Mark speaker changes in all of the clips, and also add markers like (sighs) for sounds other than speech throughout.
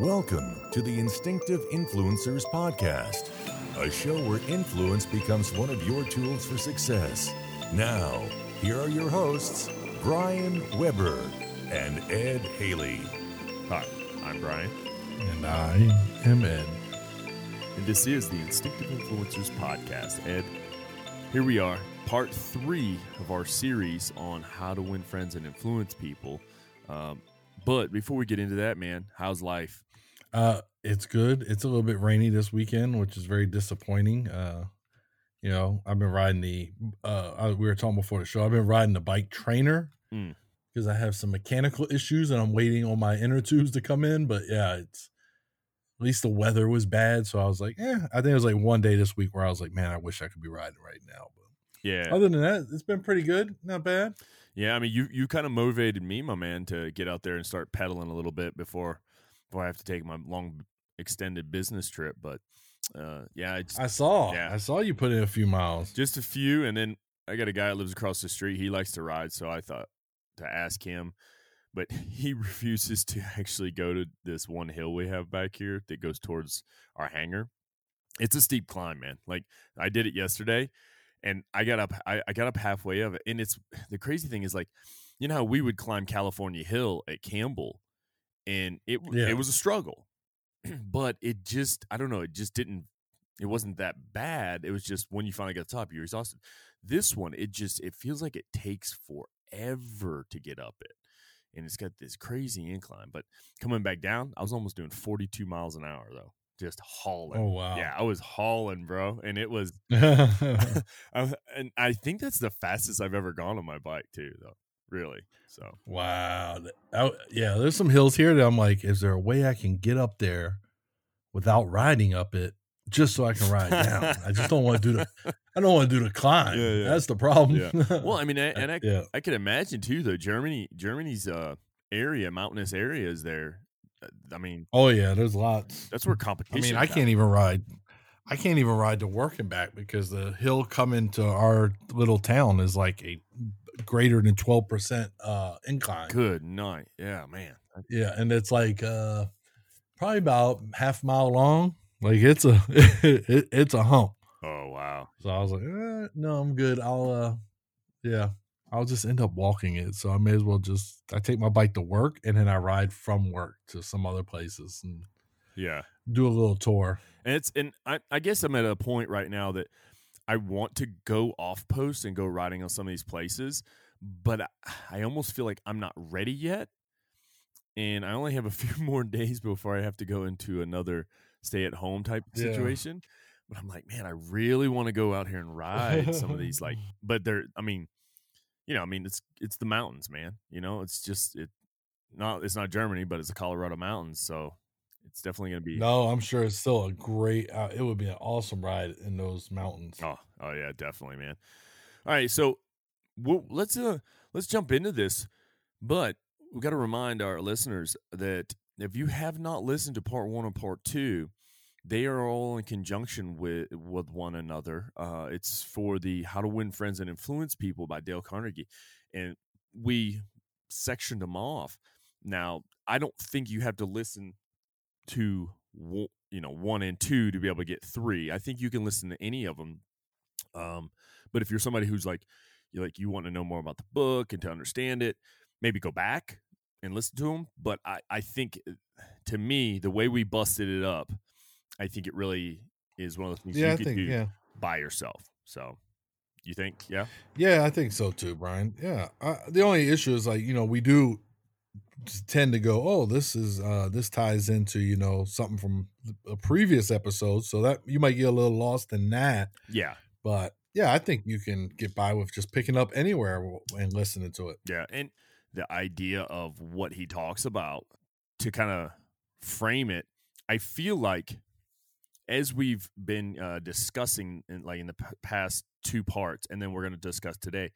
Speaker 1: Welcome to the Instinctive Influencers Podcast, a show where influence becomes one of your tools for success. Now, here are your hosts, Brian Weber and Ed Haley.
Speaker 2: Hi, I'm Brian,
Speaker 3: And I am Ed.
Speaker 2: and this is the Instinctive Influencers Podcast. Ed, here we are, part three of our series on how to win friends and influence people. Um, but before we get into that, man, how's life?
Speaker 3: Uh, it's good. It's a little bit rainy this weekend, which is very disappointing. Uh, you know, I've been riding the. Uh, I, we were talking before the show. I've been riding the bike trainer
Speaker 2: Mm.
Speaker 3: because I have some mechanical issues and I'm waiting on my inner tubes to come in. But yeah, it's at least the weather was bad, so I was like, eh. I think it was like one day this week where I was like, man, I wish I could be riding right now. But
Speaker 2: Yeah,
Speaker 3: other than that, it's been pretty good. Not bad.
Speaker 2: yeah. I mean, you you kind of motivated me, my man, to get out there and start pedaling a little bit before before I have to take my long extended business trip. But uh, yeah, I just,
Speaker 3: I saw.
Speaker 2: Yeah.
Speaker 3: I saw you put in a few miles.
Speaker 2: just a few and then i got a guy that lives across the street he likes to ride so i thought to ask him but (laughs) he (laughs) refuses to actually go to this one hill we have back here that goes towards our hangar it's a steep climb man like i did it yesterday and i got up I, I got up halfway of it and it's (sighs) the crazy thing is like you know how we would climb california hill at campbell and it
Speaker 3: Yeah.
Speaker 2: it was a struggle (clears throat) but it just i don't know it just didn't it wasn't that bad it was just when you finally got to the top you're exhausted this one it just it feels like it takes forever to get up it and it's got this crazy incline but coming back down i was almost doing 42 miles an hour though just hauling
Speaker 3: Oh wow.
Speaker 2: yeah i was hauling bro and it was (laughs) (laughs) and i think that's the fastest i've ever gone on my bike too though really so
Speaker 3: wow. I- yeah, there's some hills here that I'm like, is there a way I can get up there without riding up it just so I can ride down? I just don't want to do the (laughs) I don't want to do the climb.
Speaker 2: Yeah, yeah.
Speaker 3: That's the problem.
Speaker 2: Yeah. well i mean (laughs) I, and i
Speaker 3: yeah.
Speaker 2: I could imagine too, though. Germany, Germany's uh area, mountainous areas there. uh, I mean,
Speaker 3: Oh yeah, there's lots.
Speaker 2: that's where
Speaker 3: I mean, I can't even ride. I can't even ride to work and back because the hill coming to our little town is like a greater than twelve percent uh incline.
Speaker 2: Good night. Yeah, man.
Speaker 3: Yeah, and it's like uh probably about half mile long. Like it's a (laughs) it, it's a hump.
Speaker 2: Oh wow.
Speaker 3: So I was like, eh, no, I'm good. I'll uh yeah, I'll just end up walking it. So I may as well just I take my bike to work and then I ride from work to some other places and
Speaker 2: Yeah,
Speaker 3: do a little tour.
Speaker 2: and it's and I I guess I'm at a point right now that I want to go off post and go riding on some of these places, but I, I almost feel like I'm not ready yet, and I only have a (laughs) few more days before I have to go into another stay at home type
Speaker 3: Yeah.
Speaker 2: situation. But I'm like, man, I really want to go out here and ride some of these like (laughs) but they're I mean, you know, I mean it's it's the mountains, man. You know, it's just it not it's not Germany, but it's the Colorado mountains, so it's definitely going to be
Speaker 3: No, I'm sure it's still a great uh, it would be an awesome ride in those mountains.
Speaker 2: Oh, oh yeah, definitely, man. All right, so we'll, let's uh let's jump into this, but we got to remind our listeners that if you have not listened to part one and part two, they are all in conjunction with with one another. Uh, it's for the How to Win Friends and Influence People by Dale Carnegie, and we sectioned them off. Now, I don't think you have to listen to you know one and two to be able to get three. I think you can listen to any of them. Um, but if you're somebody who's like you like you want to know more about the book and to understand it, maybe go back and listen to them. But I I think uh, to me the way we busted it up, I think it really is one of those things
Speaker 3: Yeah,
Speaker 2: you
Speaker 3: I
Speaker 2: could
Speaker 3: think
Speaker 2: do
Speaker 3: yeah.
Speaker 2: by yourself. So you think yeah
Speaker 3: Yeah, I think so too, Brian. Yeah. I, the only issue is like, you know, we do tend to go, "Oh, this is uh this ties into, you know, something from a previous episode." So that you might get a little lost in that.
Speaker 2: yeah
Speaker 3: But yeah, I think you can get by with just picking up anywhere and listening to it.
Speaker 2: Yeah, and the idea of what he talks about to kind of frame it, I feel like as we've been uh, discussing in like in the p- past two parts, and then we're going to discuss today,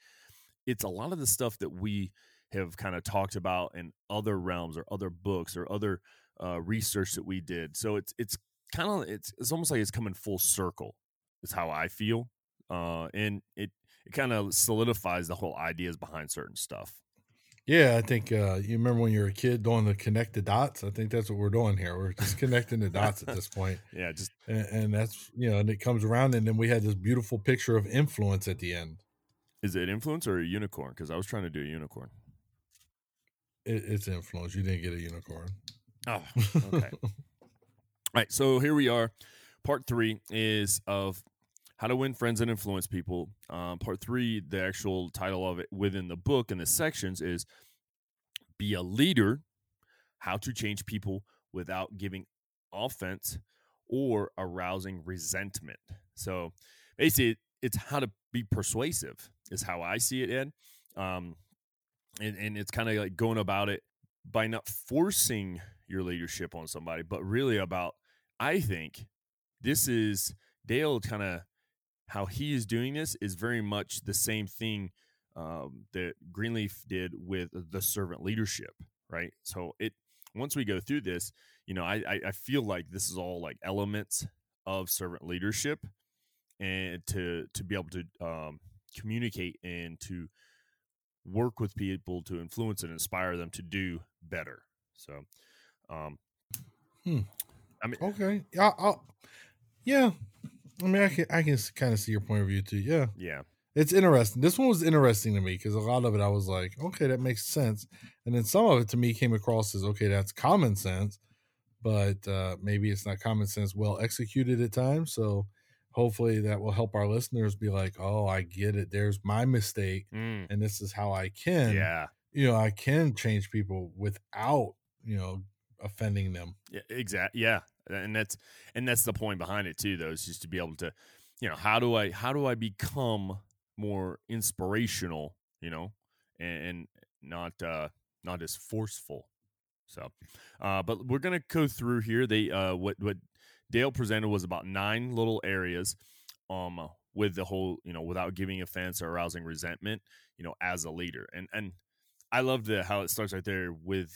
Speaker 2: it's a lot of the stuff that we have kind of talked about in other realms or other books or other uh, research that we did. So it's it's kind of it's it's almost like it's coming full circle. Is how I feel, uh, and it it kind of solidifies the whole ideas behind certain stuff.
Speaker 3: Yeah, I think uh, you remember when you were a kid doing the connect the dots. I think that's what we're doing here. We're just connecting the dots at this point, (laughs)
Speaker 2: Yeah, just
Speaker 3: and, and that's you know, and it comes around, and then we had this beautiful picture of influence at the end.
Speaker 2: is it influence or a unicorn? Because I was trying to do a unicorn.
Speaker 3: It, it's influence. You didn't get a unicorn.
Speaker 2: Oh, okay. (laughs) All right, so here we are. Part three is of how to win friends and influence people. Um, part three, the actual title of it within the book and the sections is Be a Leader How to Change People Without Giving Offense or Arousing Resentment. So basically, it's how to be persuasive, is how I see it, Ed. Um, and, and it's kind of like going about it by not forcing your leadership on somebody, but really about, I think this is Dale kind of how he is doing this is very much the same thing um, that Greenleaf did with the servant leadership, right? So it once we go through this, you know, I I, feel like this is all like elements of servant leadership, and to to be able to um, communicate and to work with people to influence and inspire them to do better. So, um,
Speaker 3: Hmm.
Speaker 2: I mean,
Speaker 3: Okay. Yeah. I'll, yeah. I mean, I can I can kind of see your point of view too. Yeah,
Speaker 2: yeah,
Speaker 3: it's interesting. This one was interesting to me because a lot of it I was like, okay, that makes sense, and then some of it to me came across as okay, that's common sense, but uh, maybe it's not common sense well executed at times. So hopefully that will help our listeners be like, oh, I get it. There's my mistake,
Speaker 2: Mm,
Speaker 3: and this is how I can.
Speaker 2: yeah,
Speaker 3: you know, I can change people without you know offending them.
Speaker 2: Yeah, exactly. Yeah, and that's and that's the point behind it too. Though is just to be able to, you know, how do I how do I become more inspirational, you know, and, and not uh not as forceful. So, uh, but we're gonna go through here. They uh what what Dale presented was about nine little areas, um, with the whole you know without giving offense or arousing resentment, you know, as a leader, and and I love the how it starts right there with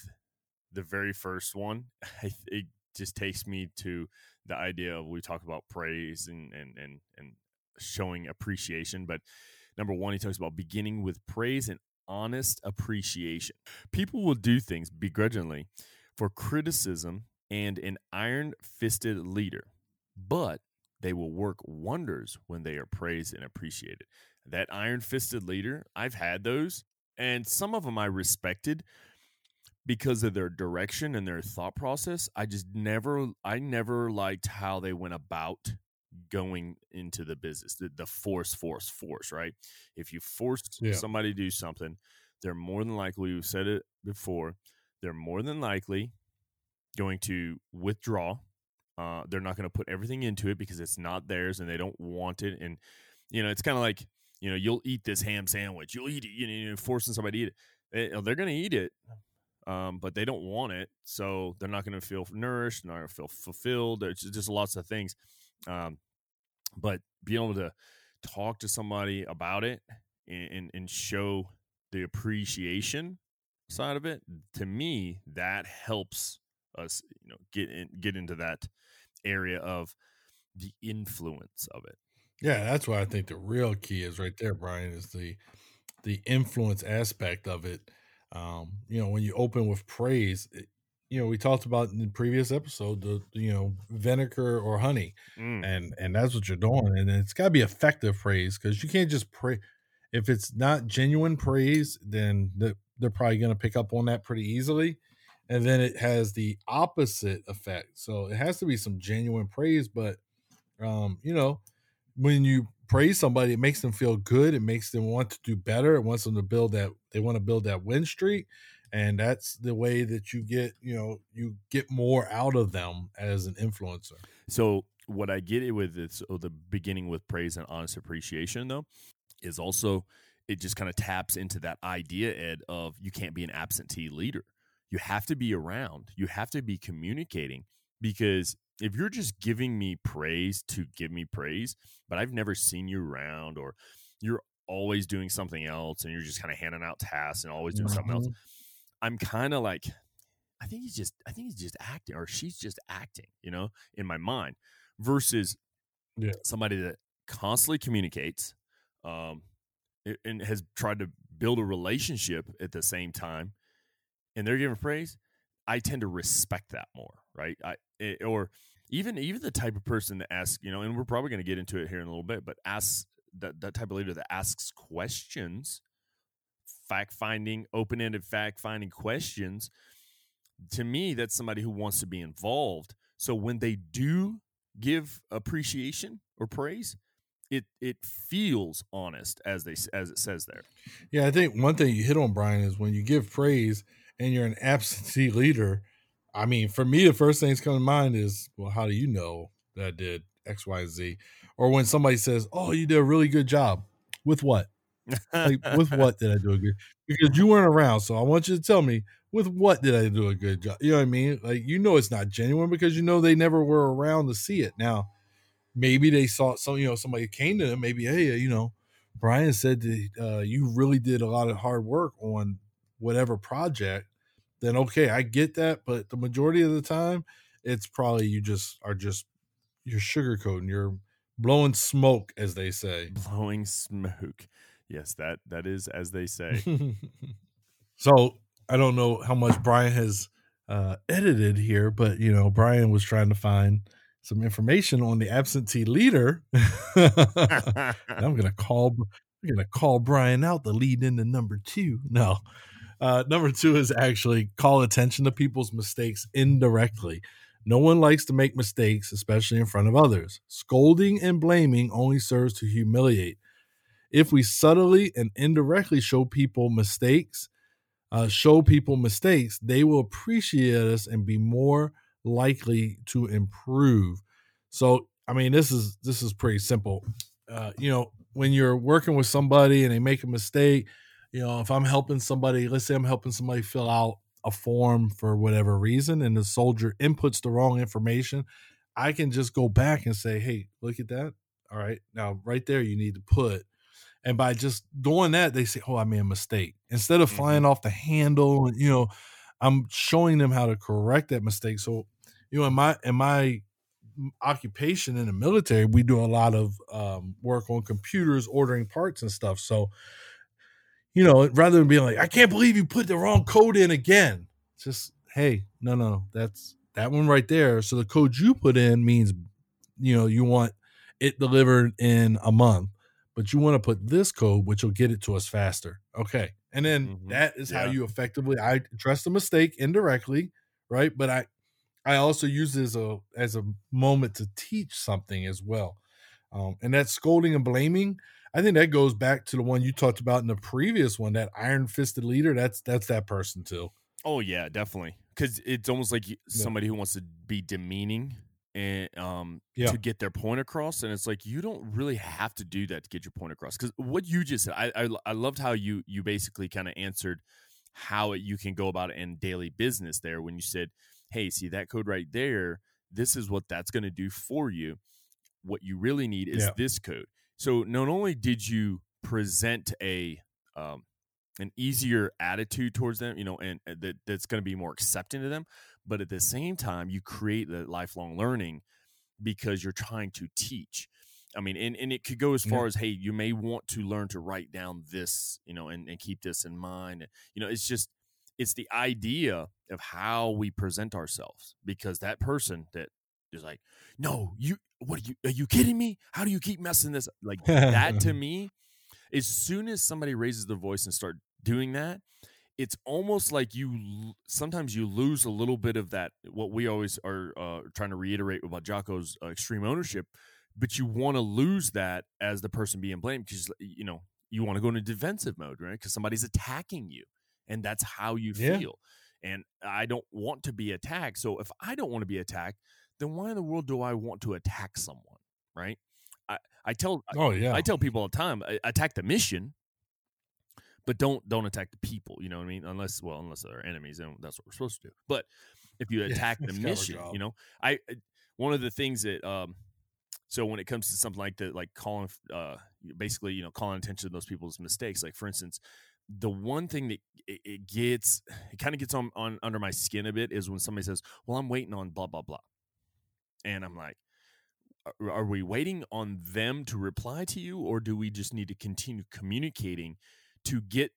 Speaker 2: the very first one, (laughs) it just takes me to the idea of we talk about praise and and and and showing appreciation. But number one, he talks about beginning with praise and honest appreciation. People will do things begrudgingly for criticism and an iron fisted leader, but they will work wonders when they are praised and appreciated. That iron fisted leader, I've had those, and some of them I respected because of their direction and their thought process. I just never, I never liked how they went about going into the business, the, the force, force, force, right? If you force
Speaker 3: Yeah.
Speaker 2: somebody to do something, they're more than likely, we've said it before, they're more than likely going to withdraw. Uh, they're not going to put everything into it because it's not theirs and they don't want it. And, you know, it's kind of like, you know, you'll eat this ham sandwich, you'll eat it, you know, you're forcing somebody to eat it. Eh, They're going to eat it, um, but they don't want it. So they're not going to feel nourished, not going to feel fulfilled. There's just- just lots of things. Um, but being able to talk to somebody about it and, and, and show the appreciation side of it, to me, that helps us, you know, get in, get into that area of the influence of it.
Speaker 3: Yeah, that's why I think the real key is right there, Brian, is the the influence aspect of it. Um, you know, when you open with praise, it, you know, we talked about in the previous episode the you know vinegar or honey,
Speaker 2: Mm,
Speaker 3: and and that's what you're doing, and it's got to be effective praise because you can't just pray. If it's not genuine praise, then the, they're probably going to pick up on that pretty easily, and then it has the opposite effect. So it has to be some genuine praise, but um, you know, when you praise somebody, it makes them feel good. It makes them want to do better. It wants them to build that. They want to build that win streak, and that's the way that you get. You know, you get more out of them as an influencer.
Speaker 2: So what I get it with is oh, the beginning with praise and honest appreciation though is also it just kind of taps into that idea Ed of you can't be an absentee leader. You have to be around. You have to be communicating because if you're just giving me praise to give me praise, but I've never seen you around or you're always doing something else and you're just kind of handing out tasks and always doing something else,
Speaker 3: Mhm.
Speaker 2: I'm kind of like I think he's just I think he's just acting or she's just acting, you know, in my mind versus
Speaker 3: Yeah.
Speaker 2: somebody that constantly communicates um and has tried to build a relationship at the same time, and they're giving praise, I tend to respect that more, right? I it, or even even the type of person that asks, you know, and we're probably going to get into it here in a little bit, but asks that that type of leader that asks questions, fact finding, open ended fact finding questions. To me, that's somebody who wants to be involved. So when they do give appreciation or praise, it it feels honest as they as it says there.
Speaker 3: Yeah, I think one thing you hit on, Brian, is when you give praise and you're an (laughs) absentee leader. I mean, for me, the first thing that's coming to mind is, well, how do you know that I did X, Y, Z? Or when somebody says, "Oh, you did a really good job," with what? like, with what did I do a good? (laughs) Because you weren't around, so I want you to tell me with what did I do a good job? You know what I mean? Like, you know, it's not genuine because you know they never were around to see it. Now, maybe they saw some, you know, somebody came to them. Maybe, hey, you know, Brian said that uh, you really did a lot of hard work on whatever project. Then okay, I get that, but the majority of the time, it's probably you just are just you're sugarcoating, you're blowing smoke, as they say.
Speaker 2: Blowing smoke. Yes, that that is as they say. (laughs)
Speaker 3: so I don't know how much Brian has uh, edited here, but you know, Brian was trying to find some information on the absentee leader. (laughs) I'm gonna call. I'm gonna call Brian out the lead into number two. No, uh, number two is actually call attention to people's mistakes indirectly. No one likes to make mistakes, especially in front of others. Scolding and blaming only serves to humiliate. If we subtly and indirectly show people mistakes, uh, show people mistakes, they will appreciate us and be more likely to improve. So, I mean, this is this is pretty simple. Uh, you know, when you're working with somebody and they make a mistake, you know, if I'm helping somebody, let's say I'm helping somebody fill out a form for whatever reason, and the soldier inputs the wrong information, I can just go back and say, "Hey, look at that. All right, now right there, you need to put." And by just doing that, they say, "Oh, I made a mistake." Instead of mm-hmm. flying off the handle, you know, I'm showing them how to correct that mistake. So you know, in my in my occupation in the military, we do a lot of um, work on computers, ordering parts and stuff. So, you know, rather than being like, I can't believe you put the wrong code in again, just hey, no, no, that's that one right there. So the code you put in means, you know, you want it delivered in a month, but you want to put this code, which will get it to us faster. Okay. And then mm-hmm. that is yeah. how you effectively I address the mistake indirectly, right? But I I also use it as a as a moment to teach something as well. Um, and that scolding and blaming, I think that goes back to the one you talked about in the previous one, that iron fisted leader. That's that's that person too.
Speaker 2: Oh yeah, definitely. Because it's almost like somebody yeah. who wants to be demeaning and um yeah. to get their point across, and it's like you don't really have to do that to get your point across. Because what you just said, I, I I loved how you you basically kind of answered how it, you can go about it in daily business there when you said hey, see that code right there? This is what that's going to do for you. What you really need is yeah. this code. So not only did you present a um, an easier attitude towards them, you know, and that that's going to be more accepting to them, but at the same time, you create the lifelong learning because you're trying to teach. I mean, and, and it could go as far yeah. as, hey, you may want to learn to write down this, you know, and, and keep this in mind. You know, it's just it's the idea of how we present ourselves because that person that is like no you what are you are you kidding me how do you keep messing this like that to (laughs) me as soon as somebody raises their voice and start doing that it's almost like you sometimes you lose a little bit of that what we always are uh, trying to reiterate about Jocko's uh, extreme ownership but you want to lose that as the person being blamed because you know you want to go into defensive mode right because somebody's attacking you and that's how you yeah. feel. And I don't want to be attacked. So if I don't want to be attacked, then why in the world do I want to attack someone? Right? I, I tell oh yeah I, tell people all the time attack the mission, but don't don't attack the people. You know what I mean? Unless well unless they're enemies, and that's what we're supposed to do. But if you (laughs) attack yeah, the mission, you know, I one of the things that um so when it comes to something like that, like calling, uh, basically, you know, calling attention to those people's mistakes. Like for instance, the one thing that it, it gets (sighs) it kind of gets on, on under my skin a bit is when somebody says well i'm waiting on blah blah blah and i'm like are- we waiting on them to reply to you or do we just need to continue communicating to get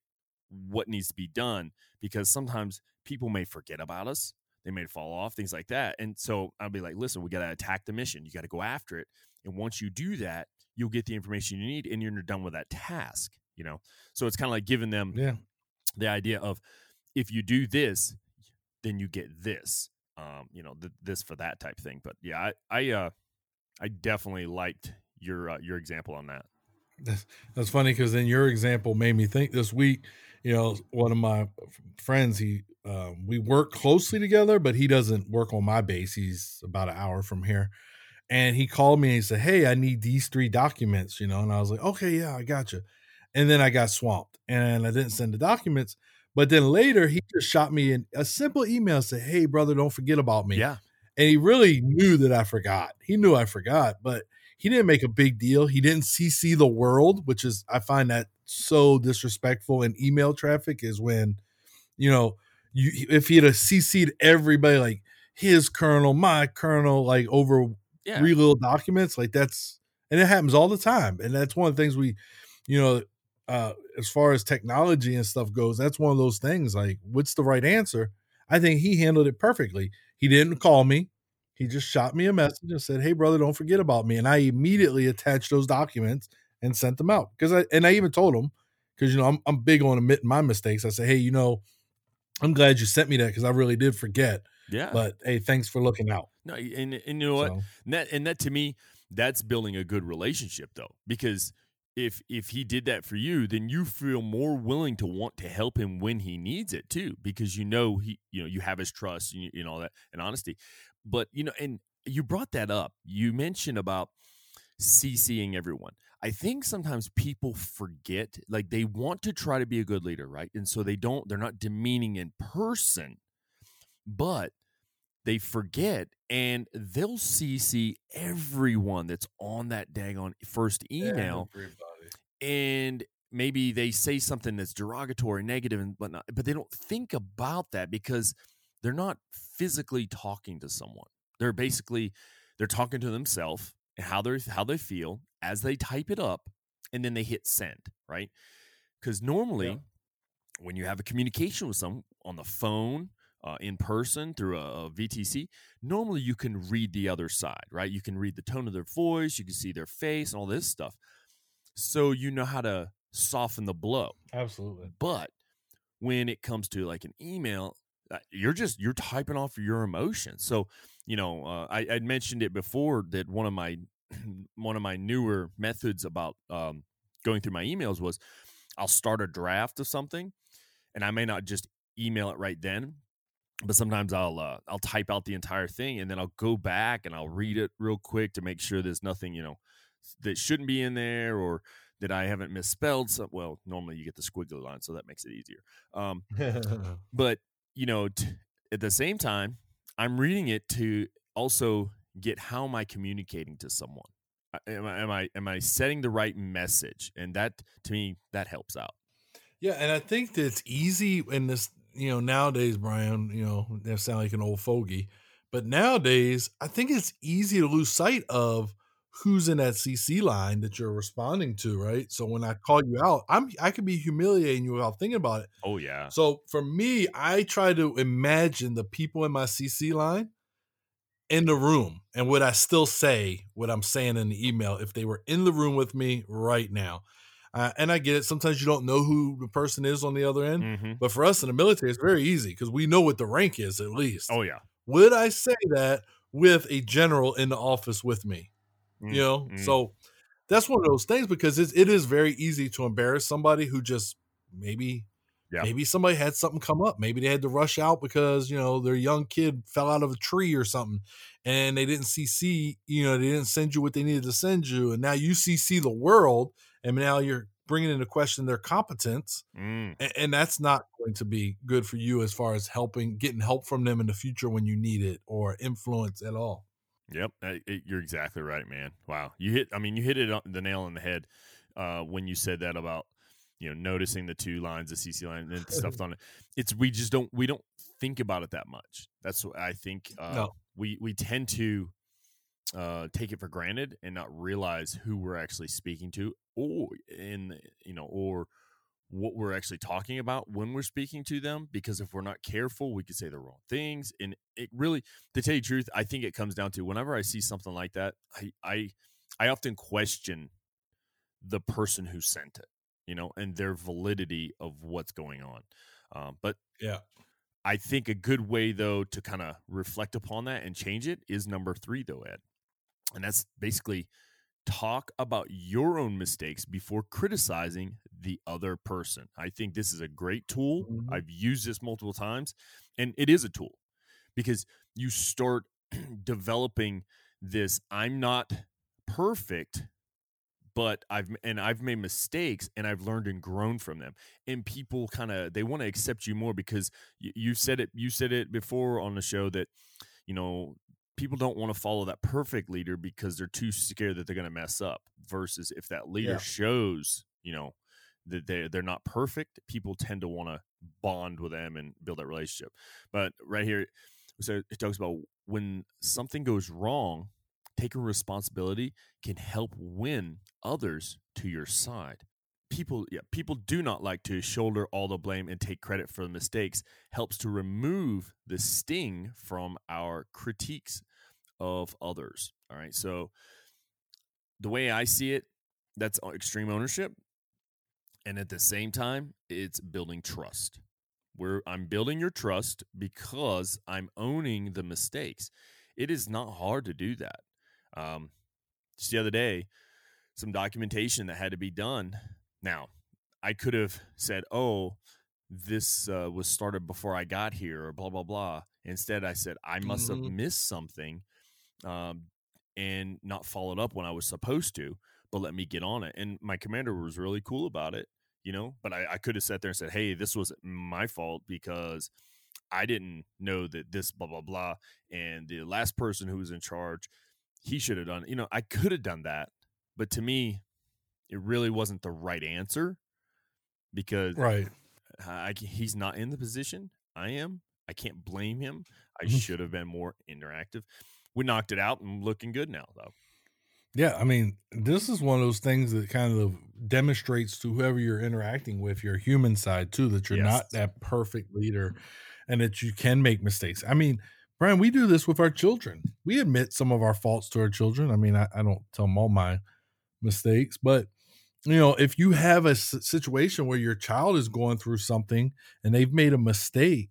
Speaker 2: what needs to be done? Because sometimes people may forget about us they may fall off things like that and so i'll be like listen we got to attack the mission you got to go after it and once you do that you'll get the information you need and you're done with that task you know? So it's kind of like giving them
Speaker 3: Yeah.
Speaker 2: the idea of if you do this then you get this um you know th- this for that type thing but yeah i i uh i definitely liked your uh, your example on that
Speaker 3: That's, funny because then your example made me think this week. You know, one of my friends, he um, we work closely together, but he doesn't work on my base. He's about an hour from here, and he called me and he said, "Hey, I need these three documents." You know, and I was like, "Okay, yeah, I got you." And then I got swamped, and I didn't send the documents. But then later, he just mm. shot me in a simple email, and said, "Hey, brother, don't forget about me."
Speaker 2: yeah
Speaker 3: and he really knew that I forgot. He knew I forgot, but he didn't make a big deal. He didn't CC the world, which is I find that so disrespectful in email traffic is when, you know, you if he'd have uh, CC'd everybody like his colonel, my colonel, like over
Speaker 2: yeah
Speaker 3: three little documents, like that's and it happens all the time. And that's one of the things we, you know, uh as far as technology and stuff goes, that's one of those things. Like, what's the right answer? I think he handled it perfectly. He didn't call me. He just shot me a message and said, "Hey, brother, don't forget about me." And I immediately attached those documents and sent them out because I and I even told him because you know I'm I'm big on admitting my mistakes. I said, "Hey, you know, I'm glad you sent me that because I really did forget.
Speaker 2: yeah
Speaker 3: But hey, thanks for looking out."
Speaker 2: no and, and you know what And that and that to me, that's building a good relationship though, because if if he did that for you, then you feel more willing to want to help him when he needs it too, because you know he you know you have his trust and you, you know that and honesty. But you know, and you brought that up. You mentioned about CCing everyone. I think sometimes people forget, like they want to try to be a good leader, right? And so they don't, they're not demeaning in person, but they forget and they'll CC everyone that's on that daggone first email and maybe they say something that's derogatory, negative, and whatnot, but they don't think about that because they're not physically talking to someone. They're basically they're talking to themselves and how they how they feel as they type it up, and then they hit send, right? Because normally,
Speaker 3: Yeah.
Speaker 2: when you have a communication with someone on the phone, uh, in person through a, a VTC, normally you can read the other side, right? You can read the tone of their voice, you can see their face, and all this stuff. So you know how to soften the blow.
Speaker 3: Absolutely.
Speaker 2: But when it comes to like an email, uh, you're just you're typing off your emotions. So you know, uh, I I'd mentioned it before that one of my (clears throat) one of my newer methods about um, going through my emails was I'll start a draft of something, and I may not just email it right then, but sometimes I'll uh, I'll type out the entire thing and then I'll go back and I'll read it real quick to make sure there's nothing you know that shouldn't be in there or that I haven't misspelled. So, well, normally you get the squiggly line, so that makes it easier. Um, (laughs) but you know, t- at the same time, I'm reading it to also get how am I communicating to someone? Am I am I am I setting the right message? And that to me that helps out.
Speaker 3: Yeah, and I think that it's easy in this, you know, nowadays, Brian, you know, that sound like an old fogey, but nowadays, I think it's easy to lose sight of who's in that CC line that you're responding to, right? So when I call you out, I'm I could be humiliating you without thinking about it.
Speaker 2: Oh yeah.
Speaker 3: So for me, I try to imagine the people in my CC line in the room and would I still say what I'm saying in the email if they were in the room with me right now. Uh, and I get it. Sometimes you don't know who the person is on the other end.
Speaker 2: hmm
Speaker 3: But for us in the military, it's very easy because we know what the rank is at least.
Speaker 2: Oh yeah.
Speaker 3: Would I say that with a general in the office with me?
Speaker 2: Mm,
Speaker 3: You know,
Speaker 2: mm.
Speaker 3: so that's one of those things because it's, it is very easy to embarrass somebody who just maybe
Speaker 2: Yeah.
Speaker 3: maybe somebody had something come up maybe they had to rush out because you know their young kid fell out of a tree or something and they didn't cc you know they didn't send you what they needed to send you and now you cc the world and now you're bringing into question their competence
Speaker 2: Mm.
Speaker 3: and, and that's not going to be good for you as far as helping getting help from them in the future when you need it or influence at all
Speaker 2: Yep, you're exactly right, man. Wow, you hit. I mean, you hit it on the nail on the head uh, when you said that about you know noticing the two lines, the CC line, and stuff (laughs) on it. It's we just don't we don't think about it that much. That's what I think. Uh,
Speaker 3: No.
Speaker 2: we we tend to uh, take it for granted and not realize who we're actually speaking to, or in you know, or what we're actually talking about when we're speaking to them. Because if we're not careful, we could say the wrong things. And it really, to tell you the truth, I think it comes down to whenever I see something like that, I I I often question the person who sent it, you know, and their validity of what's going on. Um, but
Speaker 3: Yeah.
Speaker 2: I think a good way though to kind of reflect upon that and change it is number three though, Ed. And that's basically talk about your own mistakes before criticizing the other person. I think this is a great tool.
Speaker 3: Mhm.
Speaker 2: I've used this multiple times and it is a tool because you start (clears throat) developing this I'm not perfect but I've and I've made mistakes and I've learned and grown from them. And people kind of they want to accept you more because you, you said it you said it before on the show that you know people don't want to follow that perfect leader because they're too scared that they're going to mess up versus if that leader
Speaker 3: Yeah.
Speaker 2: shows, you know, that they they're not perfect, people tend to want to bond with them and build that relationship. But right here so it talks about when something goes wrong, taking responsibility can help win others to your side. People, yeah, people do not like to shoulder all the blame and take credit for the mistakes. Helps to remove the sting from our critiques of others. All right, so the way I see it, that's extreme ownership, and at the same time, it's building trust. Where I'm building your trust because I'm owning the mistakes. It is not hard to do that. Um, just the other day, some documentation that had to be done. Now, I could have said, "Oh, this uh, was started before I got here," or blah blah blah. Instead, I said, "I must have
Speaker 3: Mhm.
Speaker 2: missed something, um, and not followed up when I was supposed to." But let me get on it. And my commander was really cool about it, you know. But I, I could have sat there and said, "Hey, this was my fault because." I didn't know that this blah blah blah, and the last person who was in charge, he should have done. You know, I could have done that, but to me, it really wasn't the right answer because
Speaker 3: Right.
Speaker 2: I, c- he's not in the position I am. I can't blame him. I
Speaker 3: Mhm.
Speaker 2: should have been more interactive. We knocked it out and looking good now, though.
Speaker 3: Yeah, I mean, this is one of those things that kind of demonstrates to whoever you're interacting with your human side too that you're
Speaker 2: Yes.
Speaker 3: not that perfect leader and that you can make mistakes. I mean, Brian, we do this with our children. We admit some of our faults to our children. I mean, I, I don't tell them all my mistakes, but you know, if you have a s- situation where your child is going through something and they've made a mistake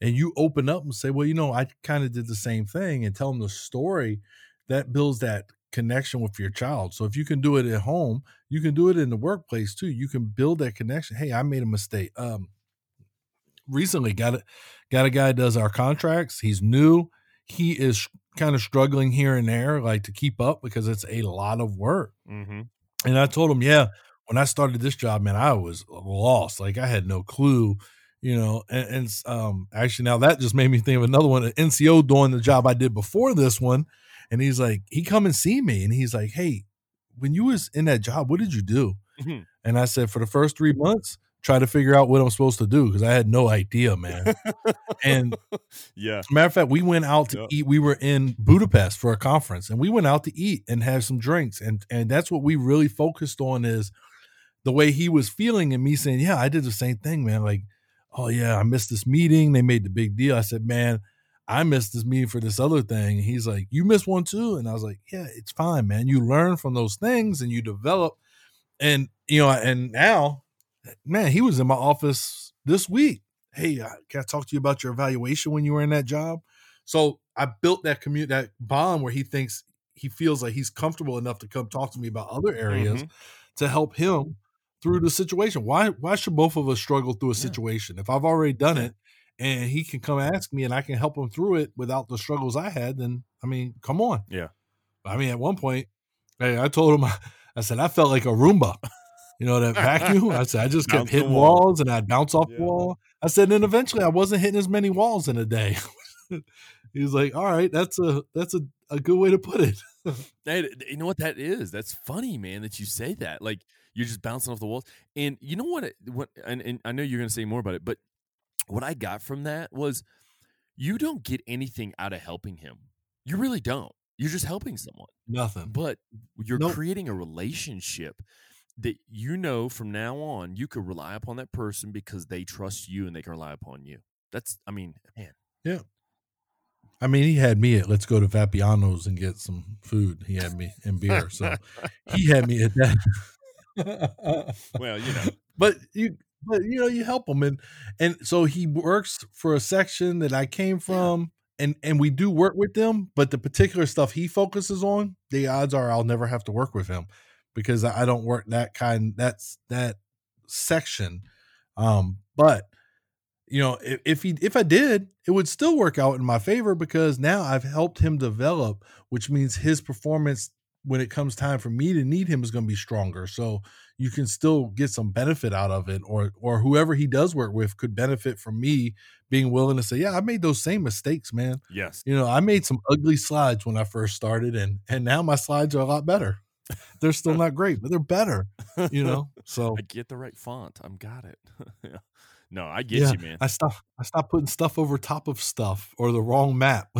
Speaker 3: and you open up and say, well, you know, I kind of did the same thing and tell them the story, that builds that connection with your child. So if you can do it at home, you can do it in the workplace too. You can build that connection. Hey, I made a mistake. Um, recently got a got a guy does our contracts. He's new. He is kind of struggling here and there, like to keep up because it's a lot of work.
Speaker 2: Mm-hmm.
Speaker 3: And I told him, yeah, when I started this job, man, I was lost. Like I had no clue, you know. And, and um, actually, now that just made me think of another one. An NCO doing the job I did before this one, and he's like, he come and see me, and he's like, hey, when you was in that job, what did you do?
Speaker 2: Mhm.
Speaker 3: And I said, for the first three months, try to figure out what I'm supposed to do because I had no idea, man. and (laughs)
Speaker 2: yeah.
Speaker 3: Matter of fact, we went out to
Speaker 2: Yeah.
Speaker 3: eat. We were in Budapest for a conference, and we went out to eat and have some drinks, and and that's what we really focused on is the way he was feeling, and me saying, "Yeah, I did the same thing, man." Like, oh yeah, I missed this meeting. They made the big deal. I said, "Man, I missed this meeting for this other thing." He's like, "You missed one too," and I was like, "Yeah, it's fine, man. You learn from those things, and you develop." And you know, and now, man, he was in my office this week hey, uh, can I talk to you about your evaluation when you were in that job? So I built that commute that bond where he thinks he feels like he's comfortable enough to come talk to me about other areas
Speaker 2: Mhm.
Speaker 3: to help him through the situation. Why why should both of us struggle through a
Speaker 2: Yeah.
Speaker 3: situation? If I've already done it and he can come ask me and I can help him through it without the struggles I had, then I mean, come on.
Speaker 2: Yeah.
Speaker 3: I mean, at one point, hey, I told him (laughs) I said I felt like a Roomba. You know that vacuum? I said I (laughs) just kept
Speaker 2: Bounce
Speaker 3: hitting
Speaker 2: wall.
Speaker 3: walls and I'd bounce off
Speaker 2: Yeah.
Speaker 3: wall. I said, then eventually I wasn't hitting as many walls in a day. (laughs) he was like, All right, that's a that's a, a good way to put it.
Speaker 2: Hey, you know what that is? That's funny, man, that you say that. Like you're just bouncing off the walls. And you know what? What and, and I know you're going to say more about it, but what I got from that was you don't get anything out of helping him. You really don't. You're just helping someone.
Speaker 3: Nothing.
Speaker 2: But you're
Speaker 3: Nope.
Speaker 2: creating a relationship that you know from now on you could rely upon that person because they trust you and they can rely upon you. That's I mean, man. Yeah.
Speaker 3: I mean, he had me at let's go to Vapiano's and get some food. He had me and beer. So he had me at that. (laughs)
Speaker 2: Well, you know. (laughs)
Speaker 3: but you but you know you help him and and so he works for a section that I came from and and we do work with them but the particular stuff he focuses on the odds are I'll never have to work with him because I I don't work that kind that's that section um but you know if, if he if I did it would still work out in my favor because now I've helped him develop which means his performance when it comes time for me to need him is going to be stronger so you can still get some benefit out of it or or whoever he does work with could benefit from me being willing to say yeah i made those same mistakes man
Speaker 2: Yes.
Speaker 3: you know i made some ugly slides when i first started and and now my slides are a lot better they're still not great but they're better you know so
Speaker 2: I get the right font. I'm got it. (laughs) yeah. No, I get
Speaker 3: yeah
Speaker 2: you, man.
Speaker 3: i stop i stop putting stuff over top of stuff or the wrong map (laughs)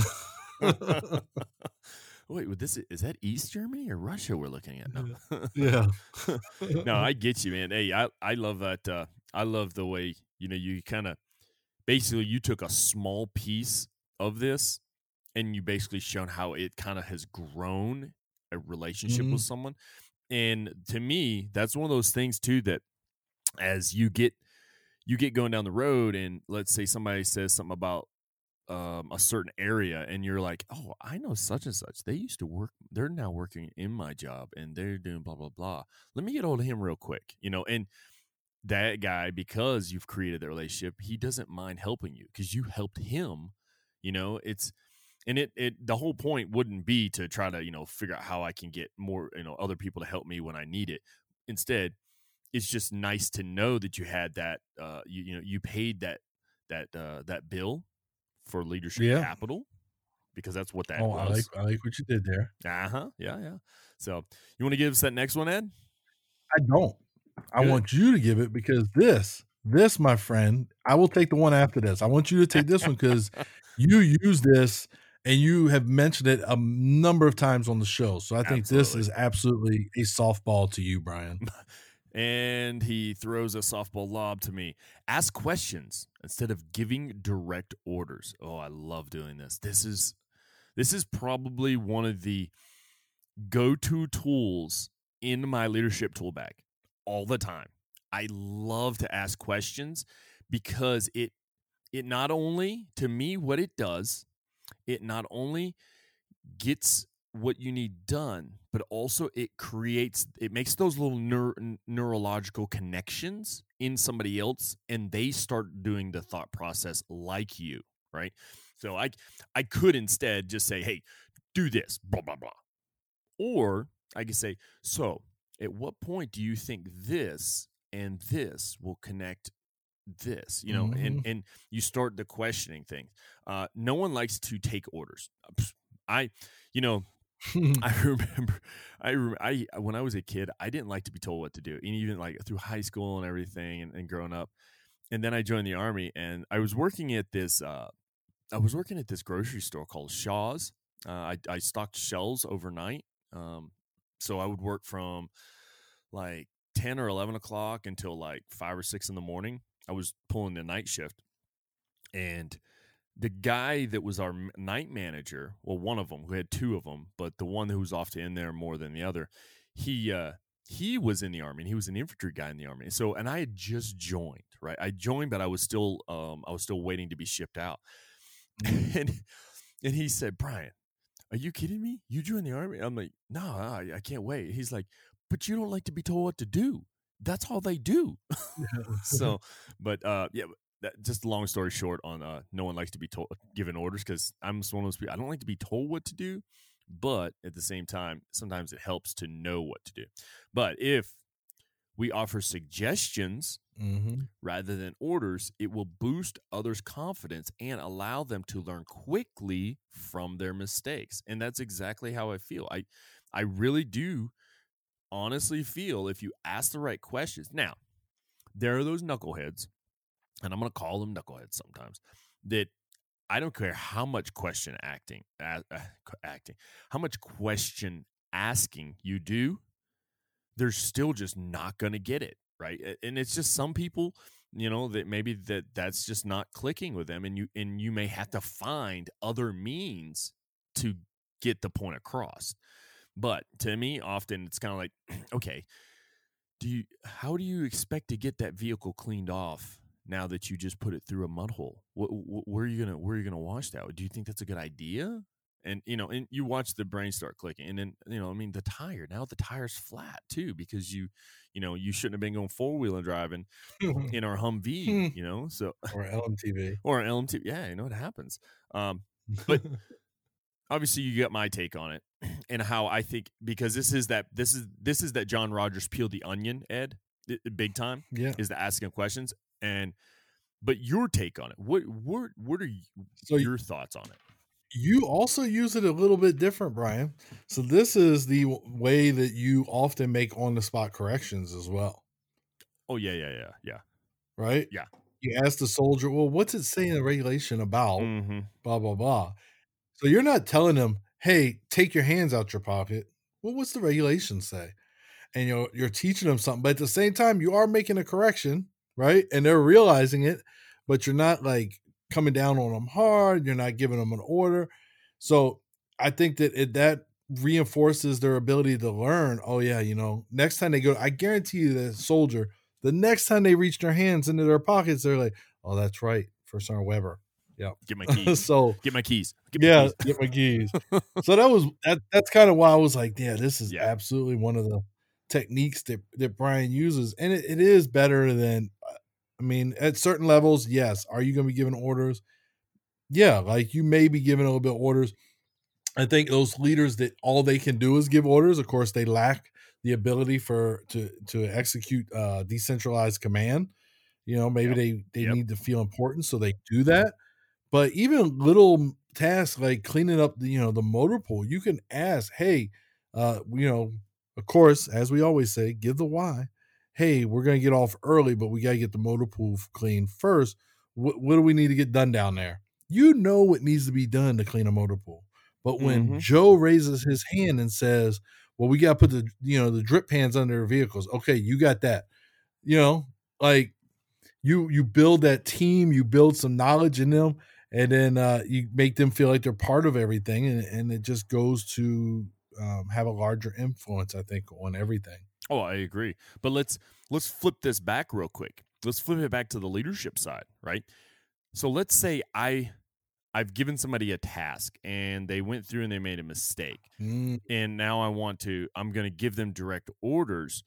Speaker 3: (laughs)
Speaker 2: Wait, this is that East Germany or Russia we're looking at? No.
Speaker 3: yeah (laughs) (laughs)
Speaker 2: no, I (laughs) get you, man. Hey, I, I love that. Uh, I love the way you know you kind of basically you took a small piece of this and you basically shown how it kind of has grown a relationship with someone. And to me, that's one of those things too that as you get you get going down the road and let's say somebody says something about um, a certain area and you're like, oh, I know such and such. They used to work. They're now working in my job and they're doing blah blah blah. Let me get hold of him real quick, you know. And that guy, because you've created that relationship, he doesn't mind helping you because you helped him. You know, it's and it it the whole point wouldn't be to try to you know figure out how I can get more you know other people to help me when I need it. Instead, it's just nice to know that you had that uh you you know you paid that that uh that bill for leadership
Speaker 3: Yeah.
Speaker 2: capital because that's what that
Speaker 3: oh i like
Speaker 2: was.
Speaker 3: i like what you did there
Speaker 2: Uh huh. Yeah, yeah. So you want to give us that next one, Ed?
Speaker 3: I don't. I want you to give it because this, this, my friend, I will take the one after this. I want you to take this one because (laughs) you use this and you have mentioned it a number of times on the show. So I think this is absolutely a softball to you, Brian. (laughs)
Speaker 2: and he throws a softball lob to me. Ask questions instead of giving direct orders. Oh, I love doing this. This is this is probably one of the go-to tools in my leadership tool bag all the time. I love to ask questions because it it not only to me what it does, it not only gets what you need done, but also it creates it makes those little neur- neurological connections in somebody else and they start doing the thought process like you, right? So I I could instead just say, "Hey, do this." blah blah blah. Or I could say, "So, at what point do you think this and this will connect this you know and and you start the questioning thing uh no one likes to take orders i you know (laughs) I remember, I, rem- I when I was a kid, I didn't like to be told what to do, and even like through high school and everything, and, and growing up. And then I joined the army, and I was working at this. Uh, I was working at this grocery store called Shaw's. Uh, I I stocked shelves overnight, um, so I would work from like ten or eleven o'clock until like five or six in the morning. I was pulling the night shift, and the guy that was our night manager, well, one of them, we had two of them, but the one who was off to in there more than the other, he uh, he was in the army and he was an infantry guy in the army. So, and I had just joined, right? I joined, but I was still um, I was still waiting to be shipped out, (laughs) and and he said, Brian, are you kidding me? You joined the army? I'm like, no, I, I can't wait. He's like, but you don't like to be told what to do. That's all they do. (laughs) (laughs) so, but uh, yeah, that, just long story short on uh, no one likes to be told given orders because I'm just one of those people. I don't like to be told what to do, but at the same time, sometimes it helps to know what to do. But if we offer suggestions
Speaker 3: hmm
Speaker 2: rather than orders, it will boost others' confidence and allow them to learn quickly from their mistakes. And that's exactly how I feel. I I really do honestly feel if you ask the right questions. Now, there are those knuckleheads, and I'm going to call them knuckleheads sometimes, that I don't care how much question acting, uh, uh, acting, how much question asking you do, they're still just not going to get it right. And it's just some people, you know, that maybe that that's just not clicking with them, and you and you may have to find other means to get the point across. But to me, often it's kind of like, (clears throat) okay, do you how do you expect to get that vehicle cleaned off now that you just put it through a mud hole? What, what, where are you gonna where are you gonna wash that? Do you think that's a good idea? And you know, and you watch the brain start clicking, and then you know, I mean, the tire now the tire's flat too because you, you know, you shouldn't have been going four wheeling driving (laughs) in our Humvee, you know, so (laughs)
Speaker 3: or LMTV
Speaker 2: or LMTV, yeah, you know, it happens. Um, but (laughs) obviously you get my take on it (clears throat) and how I think because this is that this is this is that John Rogers peeled the onion, Ed, big time.
Speaker 3: Yeah,
Speaker 2: is the asking questions and but your take on it. What what what are you, so your thoughts on it?
Speaker 3: You also use it a little bit different, Brian. So this is the way that you often make on the spot corrections as well.
Speaker 2: Oh yeah, yeah, yeah, yeah.
Speaker 3: Right?
Speaker 2: Yeah.
Speaker 3: You ask the soldier, well, what's it saying in the regulation about?
Speaker 2: Mm-hmm.
Speaker 3: Blah blah blah. So you're not telling them, hey, take your hands out your pocket. Well, what's the regulation say? And you're you're teaching them something, but at the same time, you are making a correction, right? And they're realizing it, but you're not like coming down on them hard. You're not giving them an order. So I think that it that reinforces their ability to learn. Oh yeah, you know, next time they go, I guarantee you, the soldier, the next time they reach their hands into their pockets, they're like, "Oh, that's right, First Sergeant Weber. Yeah.
Speaker 2: Get my (laughs) keys.
Speaker 3: so
Speaker 2: get my keys. Get my
Speaker 3: yeah,
Speaker 2: keys.
Speaker 3: get my keys. (laughs) so that was that. That's kind of why I was like, yeah, this is
Speaker 2: Yeah.
Speaker 3: absolutely one of the techniques that that Brian uses, and it, it is better than. I mean, at certain levels, yes. Are you going to be giving orders? Yeah, like you may be giving a little bit of orders. I think those leaders that all they can do is give orders. Of course, they lack the ability for to to execute uh, decentralized command. You know, maybe
Speaker 2: Yep.
Speaker 3: they they
Speaker 2: Yep.
Speaker 3: need to feel important, so they do that. But even little tasks like cleaning up the you know the motor pool, you can ask, hey, uh, you know, of course, as we always say, give the why. Hey, we're gonna get off early, but we gotta get the motor pool clean first. What, what do we need to get done down there? You know what needs to be done to clean a motor pool. But when
Speaker 2: Mhm.
Speaker 3: Joe raises his hand and says, "Well, we got to put the you know the drip pans under their vehicles," okay, you got that. You know, like you you build that team, you build some knowledge in them, and then uh, you make them feel like they're part of everything, and, and it just goes to um, have a larger influence, I think, on everything.
Speaker 2: Oh, I agree. But let's let's flip this back real quick. Let's flip it back to the leadership side, right? So let's say I I've given somebody a task and they went through and they made a mistake.
Speaker 3: Mm,
Speaker 2: And now I want to I'm going to give them direct orders.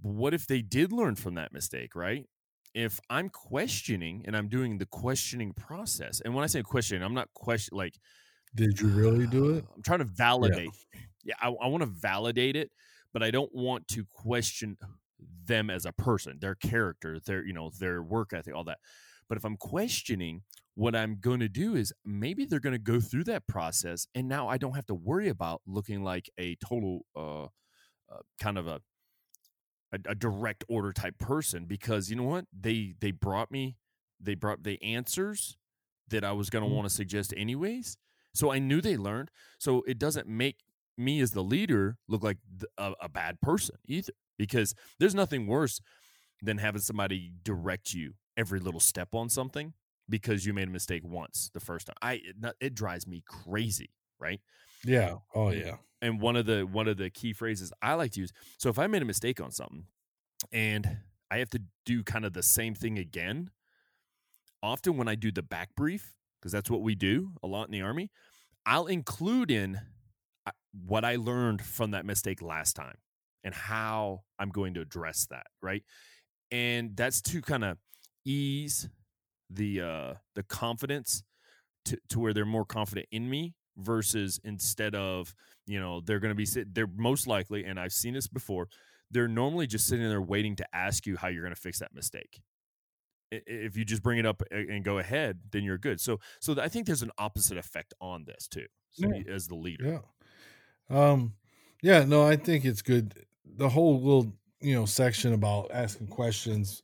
Speaker 2: But what if they did learn from that mistake, right? If I'm questioning and I'm doing the questioning process. And when I say questioning, I'm not question like
Speaker 3: Did you really do it?
Speaker 2: I'm trying to validate. Yeah, I, I want to validate it, but I don't want to question them as a person, their character, their you know their work ethic, all that. But if I'm questioning, what I'm going to do is maybe they're going to go through that process, and now I don't have to worry about looking like a total uh, uh kind of a, a a direct order type person because you know what they they brought me they brought the answers that I was going to
Speaker 3: Mhm.
Speaker 2: want to suggest anyways. So I knew they learned. So it doesn't make me as the leader look like a, a bad person either, because there's nothing worse than having somebody direct you every little step on something because you made a mistake once the first time. I it, it drives me crazy, right?
Speaker 3: Yeah. Oh yeah.
Speaker 2: and one of the one of the key phrases I like to use. So if I made a mistake on something and I have to do kind of the same thing again, often when I do the back brief, because that's what we do a lot in the army, I'll include in uh, what I learned from that mistake last time and how I'm going to address that, right? And that's to kind of ease the uh the confidence to, to where they're more confident in me versus instead of you know they're going to be sit they're most likely and i've seen this before they're normally just sitting there waiting to ask you how you're going to fix that mistake if you just bring it up and go ahead then you're good so so i think there's an opposite effect on this too so
Speaker 3: Yeah.
Speaker 2: as the leader
Speaker 3: Yeah. Um yeah, no, I think it's good. The whole little, you know, section about asking questions.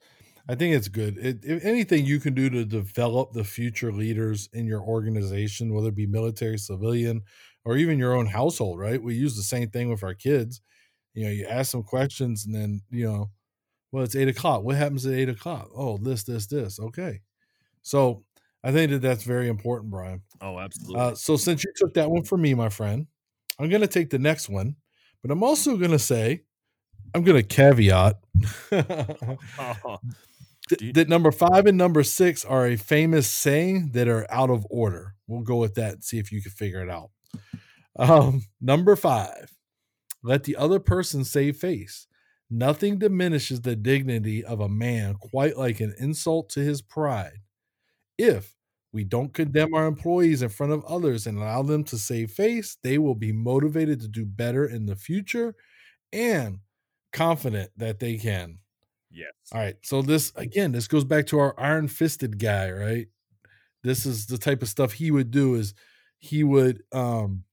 Speaker 3: I think it's good. It, if anything you can do to develop the future leaders in your organization, whether it be military, civilian, or even your own household, right? We use the same thing with our kids. You know, you ask them questions and then, you know, well, it's eight o'clock. What happens at eight o'clock? Oh, this, this, this. Okay. So I think that that's very important, Brian.
Speaker 2: Oh, absolutely.
Speaker 3: Uh, so since you took that one for me, my friend, I'm going to take the next one, but I'm also going to say, I'm going to caveat (laughs) (laughs)
Speaker 2: Oh, you-
Speaker 3: that number five and number six are a famous saying that are out of order. We'll go with that and see if you can figure it out. Um, number five, let the other person save face. Nothing diminishes the dignity of a man quite like an insult to his pride. If we don't condemn our employees in front of others and allow them to save face, they will be motivated to do better in the future and confident that they can.
Speaker 2: yes.
Speaker 3: All right. So this again, this goes back to our iron fisted guy, right? This is the type of stuff he would do is he would um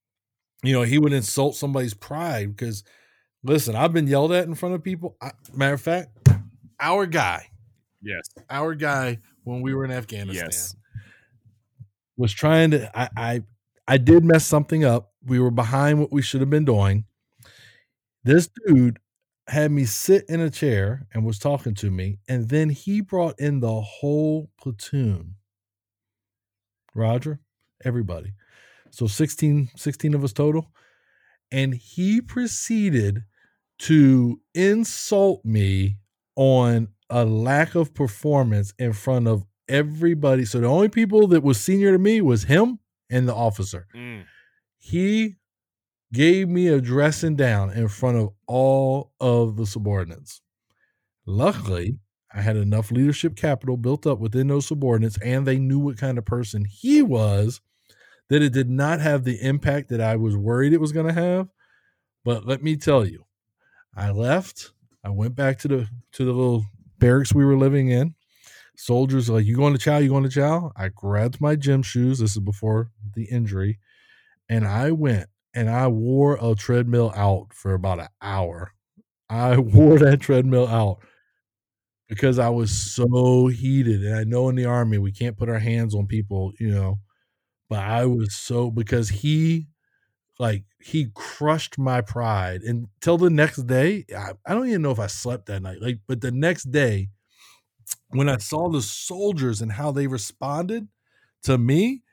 Speaker 3: you know, he would insult somebody's pride because listen, I've been yelled at in front of people. I, matter of fact, our guy,
Speaker 2: Yes.
Speaker 3: our guy when we were in Afghanistan
Speaker 2: Yes.
Speaker 3: was trying to I, I I did mess something up. We were behind what we should have been doing. This dude had me sit in a chair and was talking to me, and then he brought in the whole platoon. Roger, everybody. So 16, 16 of us total. And he proceeded to insult me on a lack of performance in front of everybody. So the only people that was senior to me was him and the officer.
Speaker 2: Mm.
Speaker 3: He gave me a dressing down in front of all of the subordinates. Luckily, I had enough leadership capital built up within those subordinates, and they knew what kind of person he was that it did not have the impact that I was worried it was going to have. But let me tell you, I left. I went back to the to the little barracks we were living in. Soldiers like, "You going to chow? You going to chow?" I grabbed my gym shoes. This is before the injury, and I went and I wore a treadmill out for about an hour. I (laughs) wore that treadmill out because I was so heated. And I know in the army we can't put our hands on people, you know, but I was so because he like he crushed my pride until the next day. I, I don't even know if I slept that night. Like, but the next day, when I saw the soldiers and how they responded to me,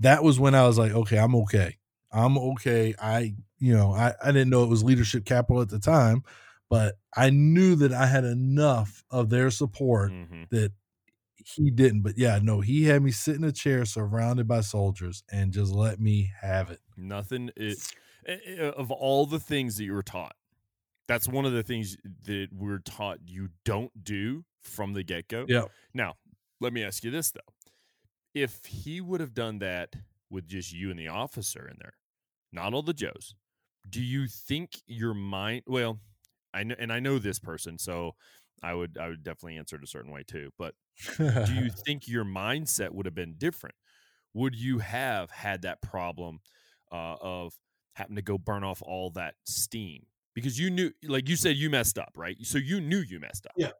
Speaker 3: that was when I was like, okay, I'm okay. I'm okay. I, you know, I, I didn't know it was leadership capital at the time, but I knew that I had enough of their support
Speaker 2: Mhm.
Speaker 3: that he didn't. But yeah, no, he had me sit in a chair surrounded by soldiers and just let me have it.
Speaker 2: Nothing it, eh, eh, of all the things that you were taught. That's one of the things that we're taught you don't do from the get go.
Speaker 3: Yeah.
Speaker 2: Now, let me ask you this though: If he would have done that with just you and the officer in there, not all the Joes, do you think your mind? Well, I know, and I know this person, so I would I would definitely answer it a certain way too. But (laughs) do you think your mindset would have been different? Would you have had that problem uh, of having to go burn off all that steam because you knew, like you said, you messed up, right? So you knew you messed up.
Speaker 3: Yeah.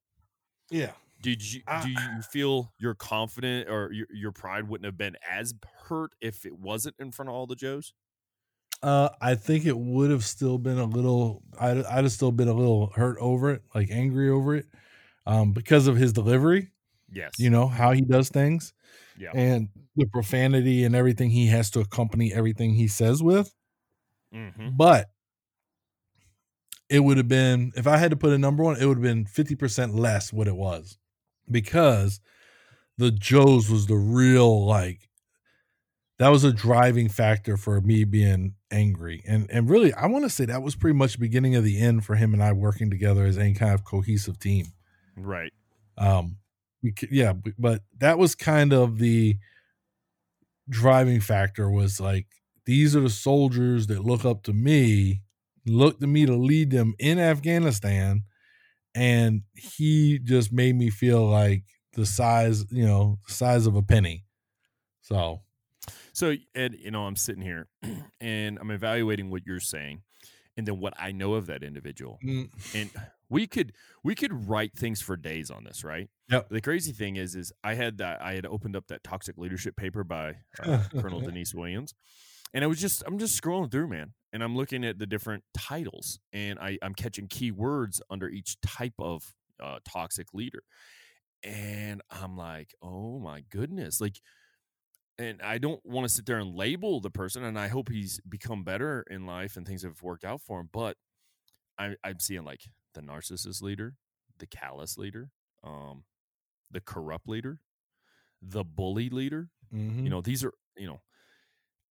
Speaker 3: yeah.
Speaker 2: Did you
Speaker 3: I-
Speaker 2: do you feel you're confident or your, your pride wouldn't have been as hurt if it wasn't in front of all the Joes?
Speaker 3: Uh, I think it would have still been a little. I'd, I'd have still been a little hurt over it, like angry over it, um, because of his delivery.
Speaker 2: Yes.
Speaker 3: You know how he does things,
Speaker 2: Yeah.
Speaker 3: and the profanity and everything he has to accompany everything he says with.
Speaker 2: hmm
Speaker 3: But it would have been if I had to put a number on it, it would have been fifty percent less what it was, because the Joes was the real like that was a driving factor for me being angry and and really I want to say that was pretty much the beginning of the end for him and I working together as any kind of cohesive team.
Speaker 2: Right.
Speaker 3: Um, we yeah, but that was kind of the driving factor was like these are the soldiers that look up to me, look to me to lead them in Afghanistan, and he just made me feel like the size, you know, the size of a penny. So
Speaker 2: So Ed, you know, I'm sitting here (clears throat) and I'm evaluating what you're saying, and then what I know of that individual.
Speaker 3: Mm.
Speaker 2: And we could we could write things for days on this, right?
Speaker 3: Yep.
Speaker 2: The crazy thing is, is I had that I had opened up that toxic leadership paper by uh, Colonel (laughs) Denise Williams, and I was just I'm just scrolling through, man, and I'm looking at the different titles, and I I'm catching key words under each type of uh, toxic leader, and I'm like, oh my goodness, like. And I don't want to sit there and label the person, and I hope he's become better in life and things have worked out for him. But I, I'm seeing like the narcissist leader, the callous leader, um, the corrupt leader, the bully leader.
Speaker 3: Mhm.
Speaker 2: You know, these are you know,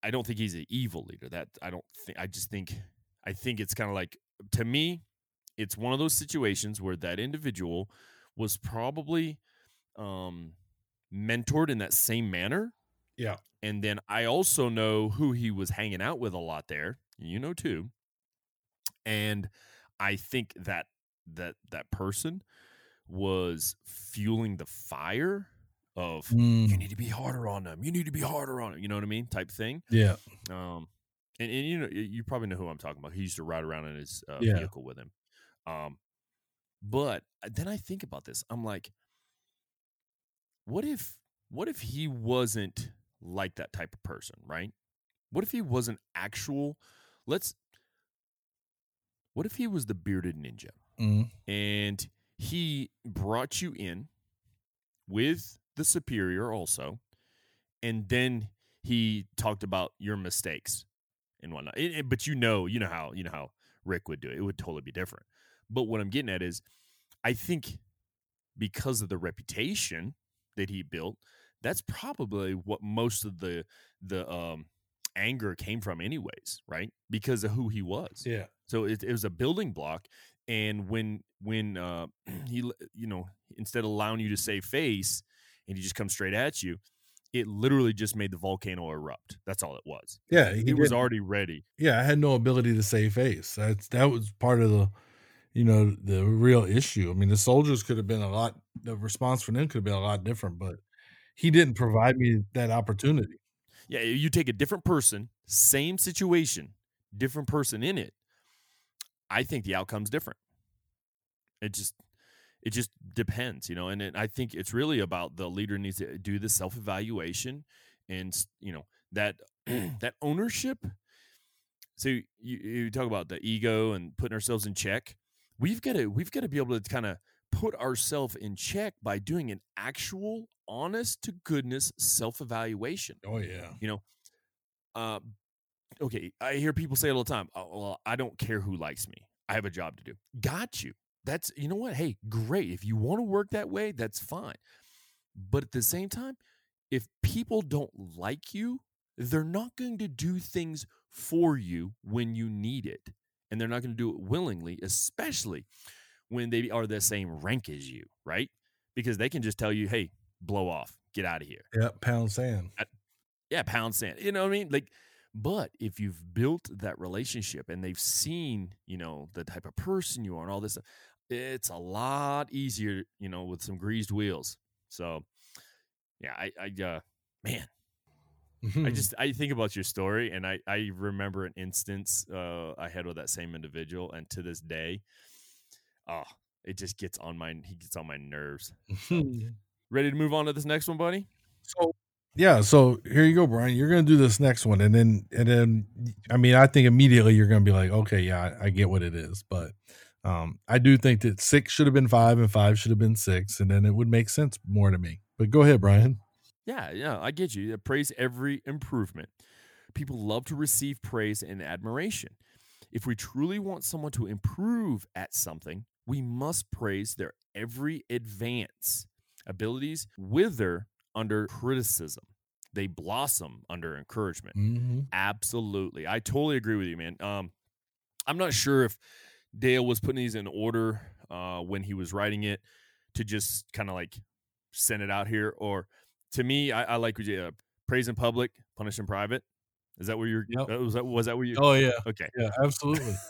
Speaker 2: I don't think he's an evil leader. That I don't think. I just think I think it's kind of like to me, it's one of those situations where that individual was probably um, mentored in that same manner.
Speaker 3: Yeah.
Speaker 2: And then I also know who he was hanging out with a lot there. You know too. And I think that that that person was fueling the fire of
Speaker 3: Mm.
Speaker 2: you need to be harder on them. You need to be harder on them. You know what I mean? Type thing.
Speaker 3: Yeah.
Speaker 2: Um, and, and you know, you- you probably know who I'm talking about. He used to ride around in his uh,
Speaker 3: Yeah.
Speaker 2: vehicle with him. Um, but uh, then I think about this. I'm like, what if, what if he wasn't like that type of person, right? What if he wasn't actual? Let's. What if he was the bearded ninja?
Speaker 3: Mm.
Speaker 2: and he brought you in with the superior also and then he talked about your mistakes and whatnot It- it- but you know you know how you know how rick would do it it would totally be different but what i'm getting at is i think because of the reputation that he built that's probably what most of the the um anger came from anyways right because of who he was
Speaker 3: Yeah.
Speaker 2: So it, it was a building block, and when when uh, (clears throat) he you know instead of allowing you to save face, and he just comes straight at you, it literally just made the volcano erupt. That's all it was.
Speaker 3: Yeah. He
Speaker 2: was already ready.
Speaker 3: yeah, I had no ability to save face. That's that was part of the, you know, the real issue. I mean, the soldiers could have been a lot. The response from them could have been a lot different, but he didn't provide me that opportunity.
Speaker 2: Yeah, you take a different person, same situation, different person in it. I think the outcome's different. It just it just depends, you know. And it, I think it's really about the leader needs to do the self evaluation, and you know that (clears throat) that ownership. So you, you talk about the ego and putting ourselves in check. We've got to we've got to be able to kind of put ourselves in check by doing an actual honest to goodness self evaluation
Speaker 3: Oh yeah.
Speaker 2: you know uh okay i hear people say it all the time oh, well i don't care who likes me i have a job to do got you that's you know what hey great if you want to work that way that's fine but at the same time if people don't like you they're not going to do things for you when you need it and they're not going to do it willingly especially when they are the same rank as you right because they can just tell you hey blow off get out of here
Speaker 3: Yeah. Pound sand.
Speaker 2: yeah, pound sand. You know what I mean? Like, but if you've built that relationship and they've seen, you know, the type of person you are and all this, it's a lot easier, you know, with some greased wheels. So, yeah, I, I, uh, man,
Speaker 3: Mm-hmm.
Speaker 2: I just I think about your story and I I remember an instance uh I had with that same individual and to this day, oh, it just gets on my he gets on my nerves. (laughs) Ready to move on to this next one, buddy?
Speaker 3: So yeah, so here you go, Brian. You're gonna do this next one, and then and then I mean, I think immediately you're gonna be like, okay, yeah, I, I get what it is, but um, I do think that six should have been five and five should have been six, and then it would make sense more to me. But go ahead, Brian.
Speaker 2: Yeah, yeah, I get you. Praise every improvement. People love to receive praise and admiration. If we truly want someone to improve at something, we must praise their every advance. Abilities wither under criticism. They blossom under encouragement.
Speaker 3: Mm-hmm.
Speaker 2: Absolutely. I totally agree with you, man. Um, I'm not sure if Dale was putting these in order uh, when he was writing it to just kind of like send it out here, or to me, I, I like uh, praise in public, punish in private. Is that where you're?
Speaker 3: Yep.
Speaker 2: was that was that where you?
Speaker 3: Oh yeah,
Speaker 2: Okay.
Speaker 3: yeah, absolutely. (laughs)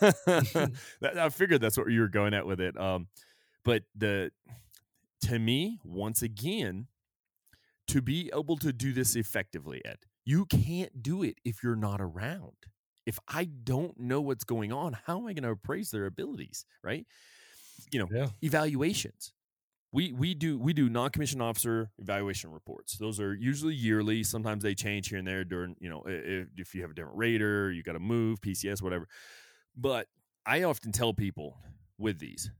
Speaker 2: That- I figured that's what you were going at with it. Um, but the to me, once again, to be able to do this effectively, Ed, you can't do it if you're not around. if I don't know what's going on, how am I going to appraise their abilities? Right? You know,
Speaker 3: Yeah.
Speaker 2: evaluations. We we do we do non-commissioned officer evaluation reports. Those are usually yearly. Sometimes they change here and there during you know if, if you have a different rater, you got to move PCS whatever. But I often tell people with these,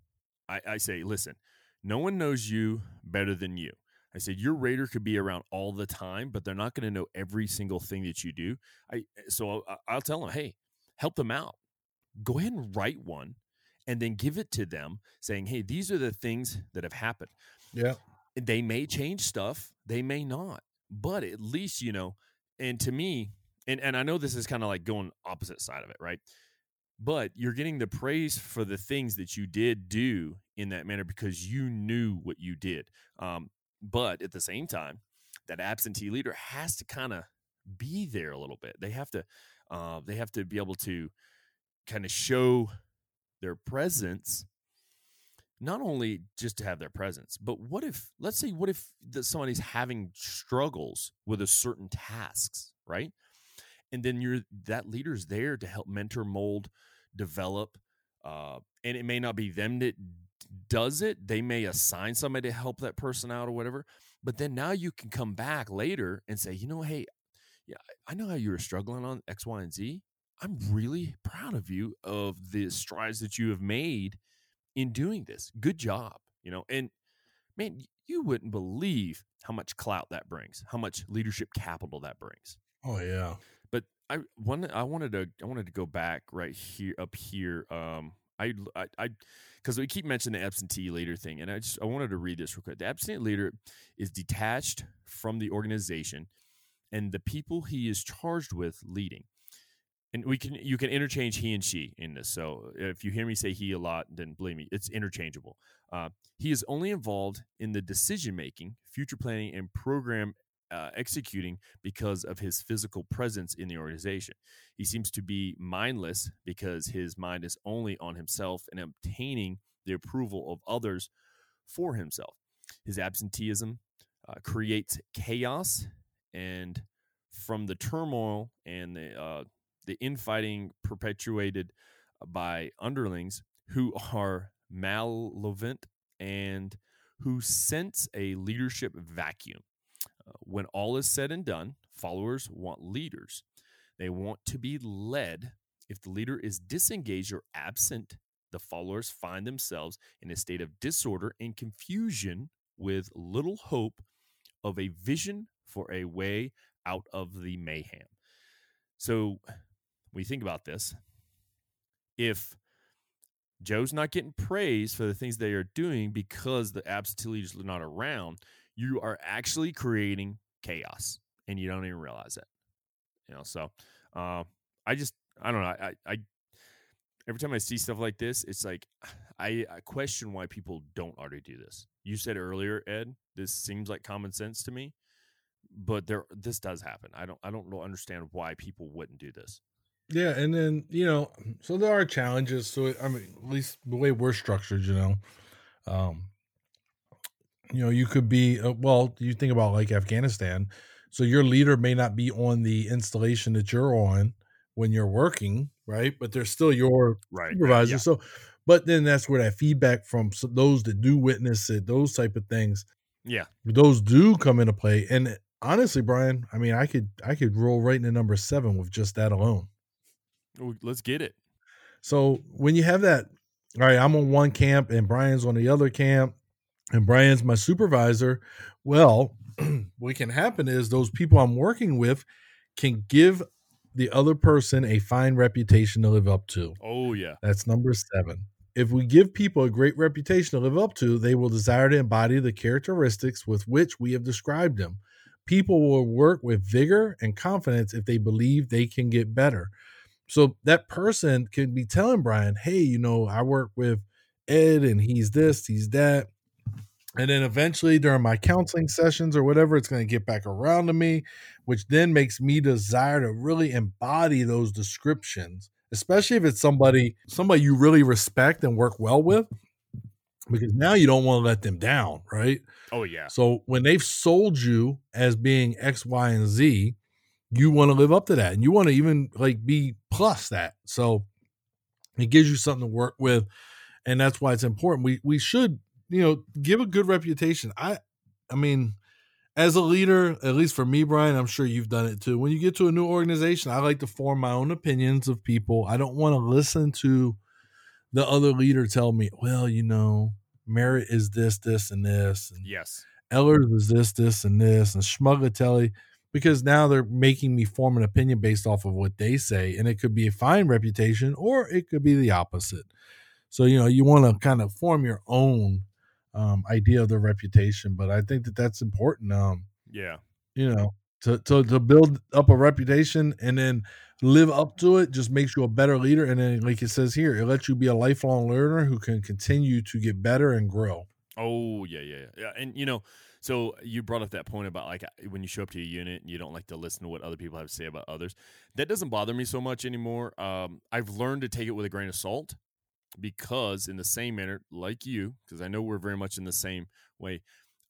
Speaker 2: I, I say, listen, no one knows you better than you. I said your rater could be around all the time, but they're not going to know every single thing that you do. I so I- I'll tell them, hey, help them out. Go ahead and write one, and then give it to them, saying, hey, these are the things that have happened.
Speaker 3: Yeah.
Speaker 2: They may change stuff, they may not, but at least you know. And to me, and and I know this is kind of like going opposite side of it, right? But you're getting the praise for the things that you did do in that manner because you knew what you did. Um, but at the same time, that absentee leader has to kind of be there a little bit. They have to, uh, they have to be able to kind of show their presence. Not only just to have their presence, but what if, let's say, what if that somebody's having struggles with a certain tasks, right? And then you're that leader's there to help mentor, mold, develop, uh, and it may not be them that does it. They may assign somebody to help that person out or whatever. But then now you can come back later and say, you know, hey, yeah, I know how you were struggling on X, Y, and Z. I'm really proud of you of the strides that you have made in doing this. Good job. You know, and man, you wouldn't believe how much clout that brings, how much leadership capital that brings.
Speaker 3: Oh yeah.
Speaker 2: But I one I wanted to I wanted to go back right here up here. Um, I I. I because we keep mentioning the absentee leader thing, and I just I wanted to read this real quick. The absentee leader is detached from the organization and the people he is charged with leading. And we can you can interchange he and she in this. So if you hear me say he a lot, then believe me, it's interchangeable. Uh, he is only involved in the decision making, future planning, and program uh, executing because of his physical presence in the organization. He seems to be mindless because his mind is only on himself and obtaining the approval of others for himself. His absenteeism uh, creates chaos, and from the turmoil and the uh, the infighting perpetuated by underlings who are malevolent and who sense a leadership vacuum. When all is said and done, followers want leaders. They want to be led. If the leader is disengaged or absent, the followers find themselves in a state of disorder and confusion with little hope of a vision for a way out of the mayhem. So, we think about this, if Joe's not getting praise for the things they are doing because the absentee leaders are not around, you are actually creating chaos and you don't even realize it. You know, so uh, I just I don't know. I, I every time I see stuff like this, it's like (sighs) I, I question why people don't already do this. You said earlier, Ed, this seems like common sense to me, but there this does happen. I don't I don't understand why people wouldn't do this.
Speaker 3: Yeah, and then you know, so there are challenges. So I mean, at least the way we're structured, you know, um, you know, you could be uh, well. You think about like Afghanistan. So your leader may not be on the installation that you're on when you're working, right? But they're still your
Speaker 2: Right.
Speaker 3: supervisor. So, but then that's where that feedback from those that do witness it, those type of things,
Speaker 2: Yeah.
Speaker 3: those do come into play. And honestly, Brian, I mean, I could I could roll right into number seven with just that alone.
Speaker 2: Let's get it.
Speaker 3: So when you have that, all right, I'm on one camp and Brian's on the other camp, and Brian's my supervisor. Well, (clears throat) what can happen is those people I'm working with can give the other person a fine reputation to live up to.
Speaker 2: Oh yeah.
Speaker 3: That's number seven. If we give people a great reputation to live up to, they will desire to embody the characteristics with which we have described them. People will work with vigor and confidence if they believe they can get better. So that person can be telling Brian, hey, you know, I work with Ed and he's this, he's that. And then eventually during my counseling sessions or whatever, it's going to get back around to me, which then makes me desire to really embody those descriptions, especially if it's somebody somebody you really respect and work well with. Because now you don't want to let them down, right?
Speaker 2: Oh yeah.
Speaker 3: So when they've sold you as being X, Y, and Z, you want to live up to that and you want to even like be plus that. So it gives you something to work with. And that's why it's important. We we should, you know, give a good reputation. I I mean, as a leader, at least for me, Brian, I'm sure you've done it too. When you get to a new organization, I like to form my own opinions of people. I don't want to listen to the other leader tell me, well, you know, Merritt is this, this, and this. And
Speaker 2: Yes.
Speaker 3: Ellers is this, this, and this, and Schmuglitelli, because now they're making me form an opinion based off of what they say. And it could be a fine reputation or it could be the opposite. So, you know, you want to kind of form your own um, idea of their reputation. But I think that that's important. Um,
Speaker 2: Yeah.
Speaker 3: you know, to, to to build up a reputation and then live up to it just makes you a better leader. And then, like it says here, it lets you be a lifelong learner who can continue to get better and grow.
Speaker 2: Oh yeah, yeah, yeah. yeah. And you know, so you brought up that point about like when you show up to a unit and you don't like to listen to what other people have to say about others. That doesn't bother me so much anymore. Um, I've learned to take it with a grain of salt because, in the same manner, like you, because I know we're very much in the same way.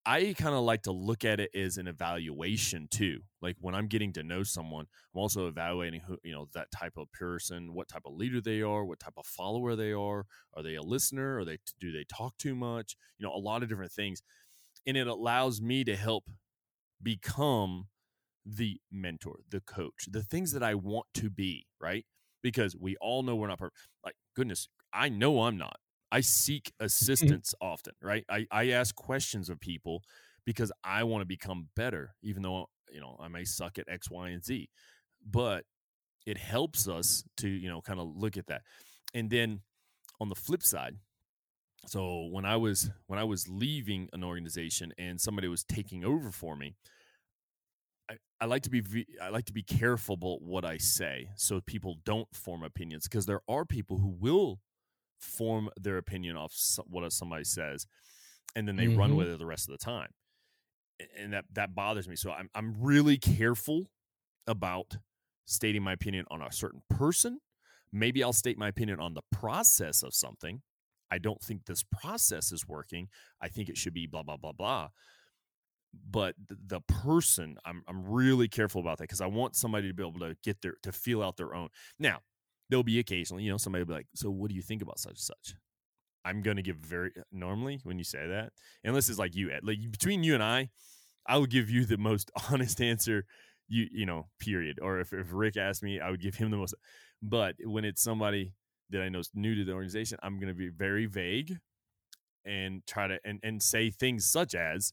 Speaker 2: I kind of like to look at it as an evaluation too. Like when I'm getting to know someone, I'm also evaluating who, you know, that type of person, what type of leader they are, what type of follower they are. Are they a listener? Are they do they talk too much? You know, a lot of different things. And it allows me to help become the mentor, the coach, the things that I want to be, right? Because we all know we're not perfect. Like, goodness, I know I'm not. I seek mm-hmm. assistance often, right? I, I ask questions of people because I want to become better, even though, you know, I may suck at X, Y, and Z. But it helps us to, you know, kind of look at that. And then on the flip side, so when I was when I was leaving an organization and somebody was taking over for me, I, I like to be I like to be careful about what I say so people don't form opinions because there are people who will form their opinion off what somebody says and then they run
Speaker 3: Mhm.
Speaker 2: with it the rest of the time. And that that bothers me so I'm I'm really careful about stating my opinion on a certain person. Maybe I'll state my opinion on the process of something. I don't think this process is working. I think it should be blah blah blah blah. But the person I'm I'm really careful about that because I want somebody to be able to get their to feel out their own. Now, there'll be occasionally, you know, somebody will be like, "So what do you think about such and such?" I'm going to give very uh, normally when you say that, unless it's like you, Ed, like between you and I, I will give you the most (laughs) honest answer. You you know, period. Or if if Rick asked me, I would give him the most. But when it's somebody that I know is new to the organization, I'm going to be very vague and try to and and say things such as,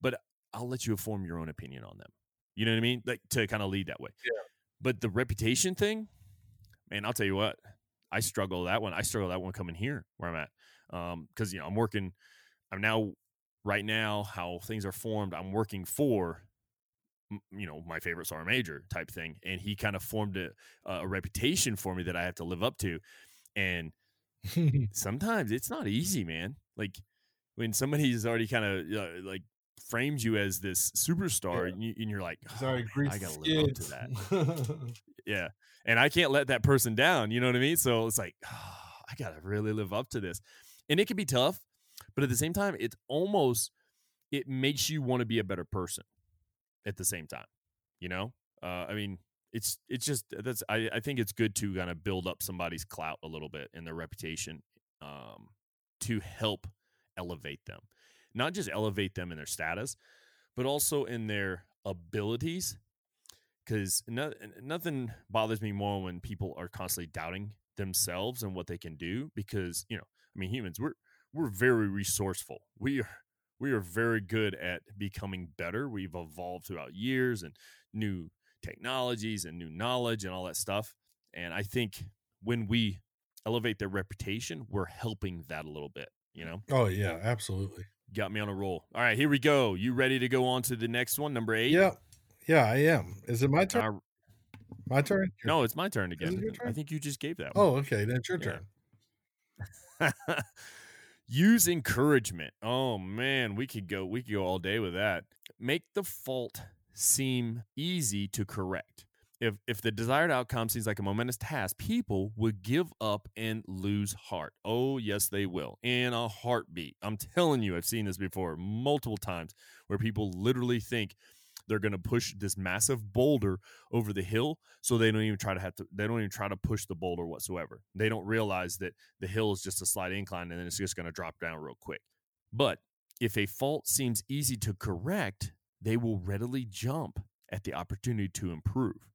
Speaker 2: but I'll let you form your own opinion on them. You know what I mean? Like to kind of lead that way.
Speaker 3: Yeah.
Speaker 2: But the reputation thing, man, I'll tell you what, I struggle that one. I struggle that one coming here where I'm at. Um, because you know, I'm working, I'm now right now, how things are formed, I'm working for you know, my favorite sergeant major type thing. And he kind of formed a, a reputation for me that I have to live up to. And (laughs) sometimes it's not easy, man. Like when somebody's already kind of uh, like frames you as this superstar,
Speaker 3: Yeah.
Speaker 2: and, you, you're like,
Speaker 3: Sorry,
Speaker 2: "Oh,
Speaker 3: grease
Speaker 2: I gotta live up to that. (laughs) Yeah, and I can't let that person down. You know what I mean? So it's like, I gotta really live up to this, and it can be tough, but at the same time, it's almost it makes you want to be a better person. At the same time, you know, uh, I mean, it's it's just that's I, I think it's good to kind of build up somebody's clout a little bit and their reputation um, to help elevate them, not just elevate them in their status, but also in their abilities. Because no, nothing bothers me more when people are constantly doubting themselves and what they can do. Because you know, I mean, humans we're we're very resourceful. We are we are very good at becoming better. We've evolved throughout years and new technologies and new knowledge and all that stuff. And I think when we elevate their reputation, we're helping that a little bit. You know,
Speaker 3: oh yeah, absolutely.
Speaker 2: Got me on a roll. All right, here we go. You ready to go on to the next one, number eight?
Speaker 3: Yeah, yeah, I am. Is it my turn?
Speaker 2: Our-
Speaker 3: My turn?
Speaker 2: no, it's my turn
Speaker 3: it
Speaker 2: again.
Speaker 3: your
Speaker 2: I think you just gave that one.
Speaker 3: Oh, okay. Then it's your
Speaker 2: Yeah.
Speaker 3: turn. (laughs)
Speaker 2: Use encouragement. Oh man, we could go we could go all day with that. Make the fault seem easy to correct. If if the desired outcome seems like a momentous task, people would give up and lose heart. Oh, yes, they will. In a heartbeat. I'm telling you, I've seen this before multiple times where people literally think they're going to push this massive boulder over the hill so they don't even try to have to they don't even try to push the boulder whatsoever they don't realize that the hill is just a slight incline and then it's just going to drop down real quick but if a fault seems easy to correct they will readily jump at the opportunity to improve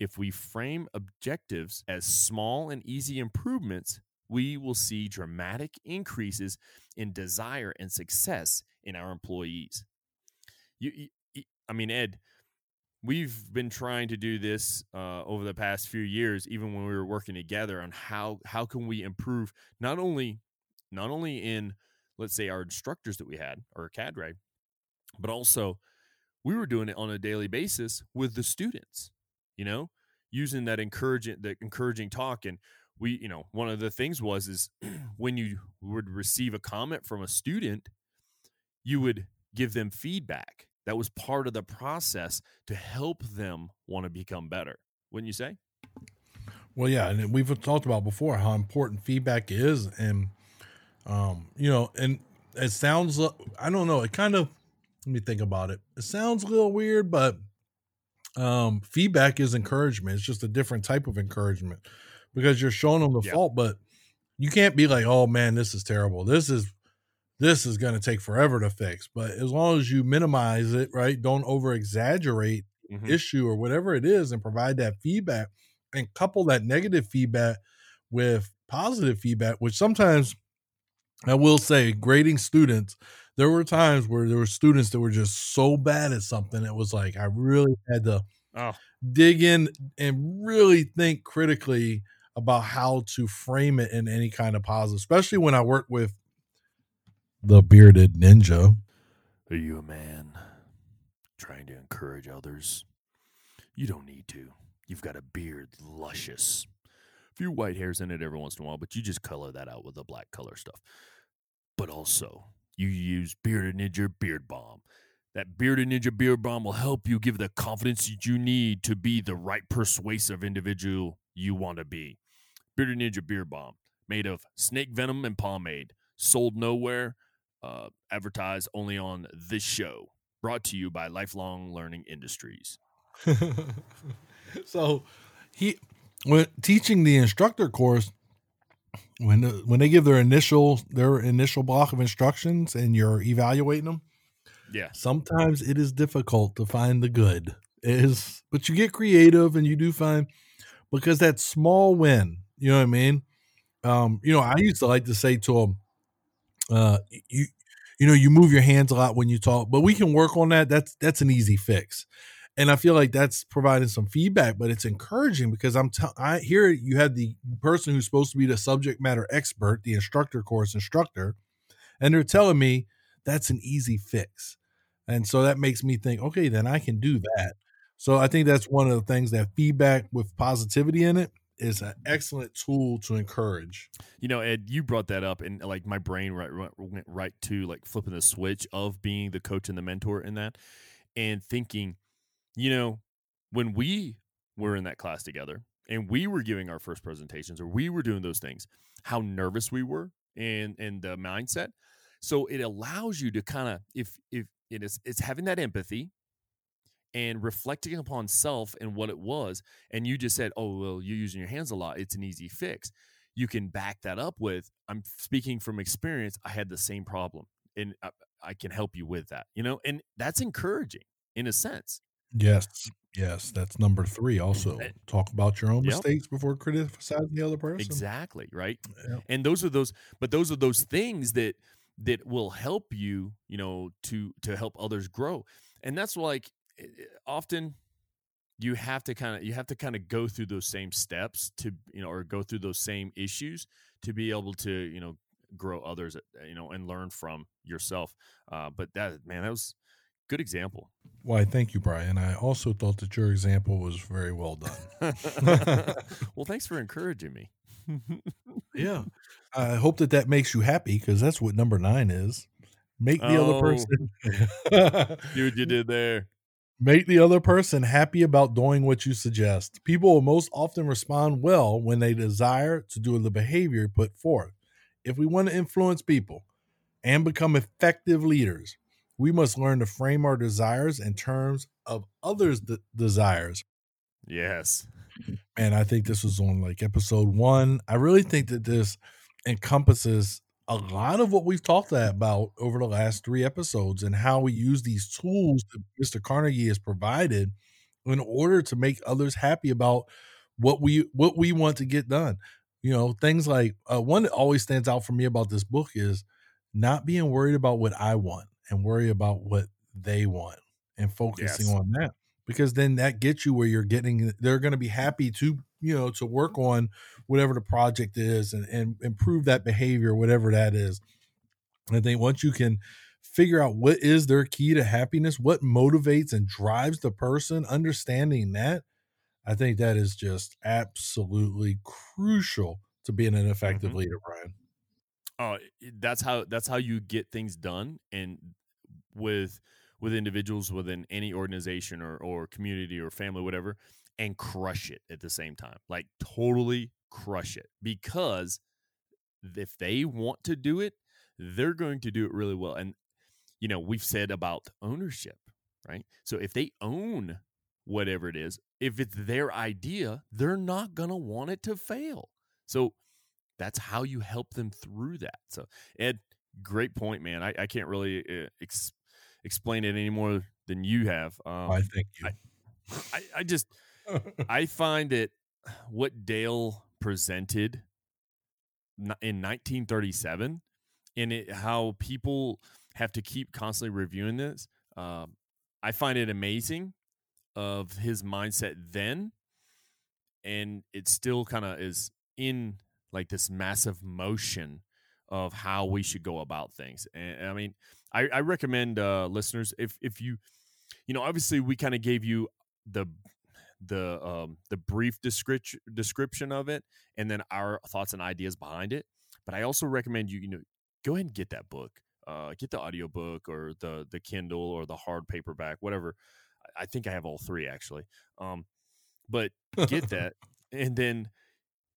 Speaker 2: if we frame objectives as small and easy improvements we will see dramatic increases in desire and success in our employees. You, you I mean, Ed, we've been trying to do this uh, over the past few years, even when we were working together on how how can we improve not only not only in let's say our instructors that we had or cadre, but also we were doing it on a daily basis with the students. You know, using that encouraging that encouraging talk and we you know one of the things was is (clears throat) when you would receive a comment from a student you would give them feedback. That was part of the process to help them want to become better wouldn't you say?
Speaker 3: Well yeah and we've talked about before how important feedback is and um you know and it sounds i don't know it kind of let me think about it. It sounds a little weird but um feedback is encouragement it's just a different type of encouragement because you're showing them the yeah. fault, but you can't be like, "Oh man, this is terrible. This is this is going to take forever to fix." But as long as you minimize it, right? Don't over exaggerate mm-hmm. issue or whatever it is and provide that feedback and couple that negative feedback with positive feedback, which sometimes I will say grading students, there were times where there were students that were just so bad at something. It was like I really had to oh. dig in and really think critically about how to frame it in any kind of positive, especially when I worked with the bearded ninja.
Speaker 2: Are you a man trying to encourage others? You don't need to. You've got a beard, luscious. A few white hairs in it every once in a while, but you just color that out with the black color stuff. But also, you use Bearded Ninja Beard Bomb. That Bearded Ninja Beard Bomb will help you give the confidence that you need to be the right persuasive individual you want to be. Bearded Ninja Beard Bomb, made of snake venom and pomade, sold nowhere, uh, advertised only on this show. Brought to you by Lifelong Learning Industries. (laughs)
Speaker 3: so, he when teaching the instructor course, when when they give their initial their initial block of instructions and you're evaluating them,
Speaker 2: yeah,
Speaker 3: sometimes it is difficult to find the good. It is, but you get creative and you do find because that small win you know what I mean? Um, you know, I used to like to say to them uh, you, you know, you move your hands a lot when you talk, but we can work on that. That's that's an easy fix. And I feel like that's providing some feedback, but it's encouraging because I'm t- I here you had the person who's supposed to be the subject matter expert, the instructor course instructor, and they're telling me that's an easy fix. And so that makes me think, okay, then I can do that. So I think that's one of the things that feedback with positivity in it is an excellent tool to encourage.
Speaker 2: You know, Ed, you brought that up, and like my brain right, went right to like flipping the switch of being the coach and the mentor in that, and thinking, you know, when we were mm. in that class together and we were giving our first presentations or we were doing those things, how nervous we were and and the mindset. So it allows you to kind of if if it is it's having that empathy and reflecting upon self and what it was and you just said oh well you're using your hands a lot. It's an easy fix. You can back that up with i'm speaking from experience. I had the same problem and I, I can help you with that you know and that's encouraging in a sense
Speaker 3: yes yes that's number three also. talk about your own yep. mistakes before criticizing the other person.
Speaker 2: Exactly right? And those are those but those are those things that that will help you you know to to help others grow. And that's like often you have to kind of you have to kind of go through those same steps to you know or go through those same issues to be able to you know grow others uh, you know and learn from yourself. Uh, but that man that was good example.
Speaker 3: Why thank you brian. I also thought that your example was very well done. (laughs)
Speaker 2: Well thanks for encouraging me.
Speaker 3: Yeah. I hope that that makes you happy because that's what number nine is. Make the oh, other person
Speaker 2: dude you did there. (laughs)
Speaker 3: Make the other person happy about doing what you suggest. People will most often respond well when they desire to do the behavior put forth. If we want to influence people and become effective leaders, we must learn to frame our desires in terms of others' de- desires.
Speaker 2: Yes.
Speaker 3: And I think this was on like episode one. I really think that this encompasses a lot of what we've talked about over the last three episodes and how we use these tools that Mr. Carnegie has provided in order to make others happy about what we what we want to get done. You know, things like uh, one that always stands out for me about this book is not being worried about what I want and worry about what they want and focusing
Speaker 2: Yes.
Speaker 3: on that because then that gets you where you're getting they're going to be happy to you know to work on whatever the project is and, and improve that behavior whatever that is i think once you can figure out what is their key to happiness what motivates and drives the person understanding that i think that is just absolutely crucial to being an effective
Speaker 2: Mhm.
Speaker 3: leader brian
Speaker 2: Oh, that's how that's how you get things done and with with individuals within any organization or or community or family whatever and crush it at the same time. Like totally crush it because if they want to do it, they're going to do it really well. And you know, we've said about ownership, right? So if they own whatever it is, if it's their idea, they're not going to want it to fail. So that's how you help them through that. So, Ed, great point, man. I, I can't really uh, ex- explain it any more than you have. Um,
Speaker 3: i thank you
Speaker 2: I, I just (laughs) I find it what Dale presented in 1937 and it how people have to keep constantly reviewing this. Um, I find it amazing of his mindset then, and it still kind of is in like this massive motion of how we should go about things. And I mean, I, I recommend uh, listeners if if you, you know, obviously we kind of gave you the the um, the brief description description of it, and then our thoughts and ideas behind it. But I also recommend you, you know, go ahead and get that book. Uh, get the audiobook or the the Kindle or the hard paperback, whatever. I- I think I have all three actually. Um, but get that, (laughs) and then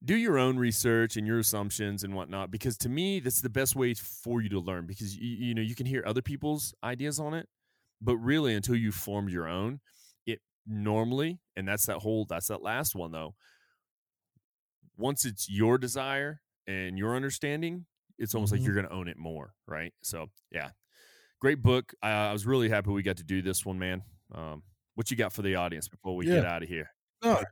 Speaker 2: do your own research and your assumptions and whatnot. Because to me, that's the best way for you to learn. Because you, you know you can hear other people's ideas on it, but really until you formed your own, it normally, and that's that whole that's that last one though. Once it's your desire and your understanding, it's almost
Speaker 3: Mhm.
Speaker 2: like you're going to own it more, right? So yeah, great book. I, I was really happy we got to do this one, man. Um, what you got for the audience before we get out of here?
Speaker 3: No,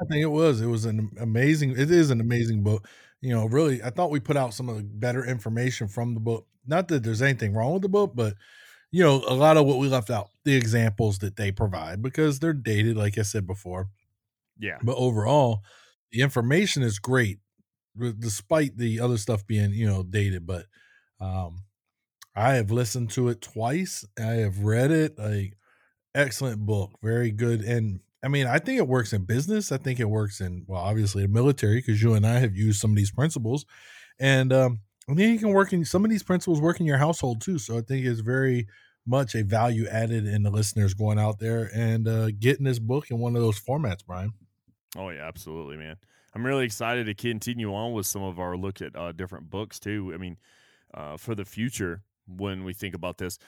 Speaker 3: I think it was. It was an amazing. It is an amazing book. You know, really, I thought we put out some of the better information from the book. Not that there's anything wrong with the book, but you know, a lot of what we left out, the examples that they provide, because they're dated, like I said before.
Speaker 2: Yeah,
Speaker 3: But overall, the information is great, despite the other stuff being, you know, dated. But um, I have listened to it twice. I have read it. Like, excellent book, very good. And I mean, I think it works in business. I think it works in, well, obviously the military, because you and I have used some of these principles. And um, I think you can work in some of these principles work in your household too. So I think it's very much a value added in the listeners going out there and uh, getting this book in one of those formats, Brian.
Speaker 2: Oh yeah, absolutely, man. I'm really excited to continue on with some of our look at uh, different books too. I mean, uh, for the future, when we think about this,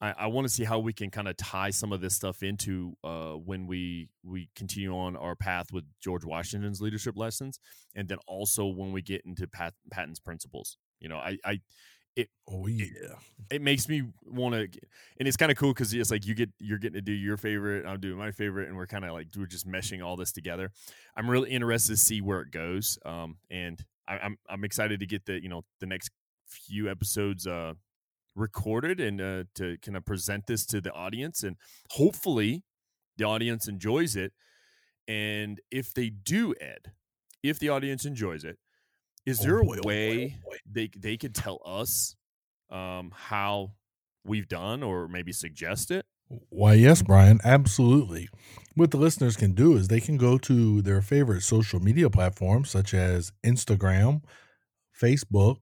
Speaker 2: I, I want to see how we can kind of tie some of this stuff into uh, when we we continue on our path with George Washington's leadership lessons, and then also when we get into Pat, Patton's principles. You know, I, I
Speaker 3: Oh yeah.
Speaker 2: it makes me want to and it's kind of cool because it's like you get you're getting to do your favorite i'm doing my favorite and we're kind of like we're just meshing all this together i'm really interested to see where it goes um and I, i'm i'm excited to get the you know the next few episodes uh recorded and uh to kind of present this to the audience and hopefully the audience enjoys it and if they do ed if the audience enjoys it is
Speaker 3: Oh,
Speaker 2: there
Speaker 3: boy,
Speaker 2: a
Speaker 3: oh, boy, oh,
Speaker 2: way
Speaker 3: boy.
Speaker 2: they they could tell us um, how we've done or maybe suggest it.
Speaker 3: Why, yes, Brian, absolutely. What the listeners can do is they can go to their favorite social media platforms such as Instagram, Facebook,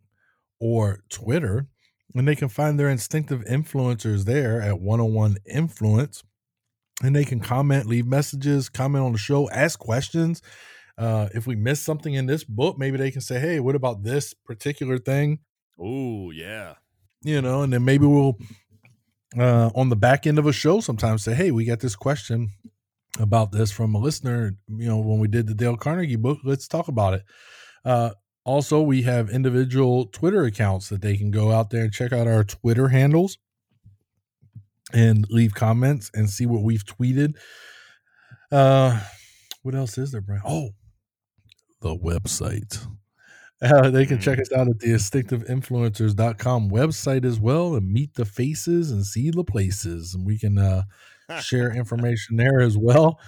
Speaker 3: or Twitter, and they can find their instinctive influencers there at 101 Influence. And they can comment, leave messages, comment on the show, ask questions. Uh, if we miss something in this book, maybe they can say, hey, what about this particular thing?
Speaker 2: Oh yeah,
Speaker 3: you know, and then maybe we'll uh, on the back end of a show sometimes say, "Hey, we got this question about this from a listener. You know, when we did the Dale Carnegie book, let's talk about it." Uh, also, we have individual Twitter accounts that they can go out there and check out our Twitter handles and leave comments and see what we've tweeted. Uh, what else is there, Brian? Oh, the website. Uh, they can check
Speaker 2: Mm.
Speaker 3: us out at the instinctiveinfluencers.com website as well and meet the faces and see the places. And we can uh, (laughs) share information there as well.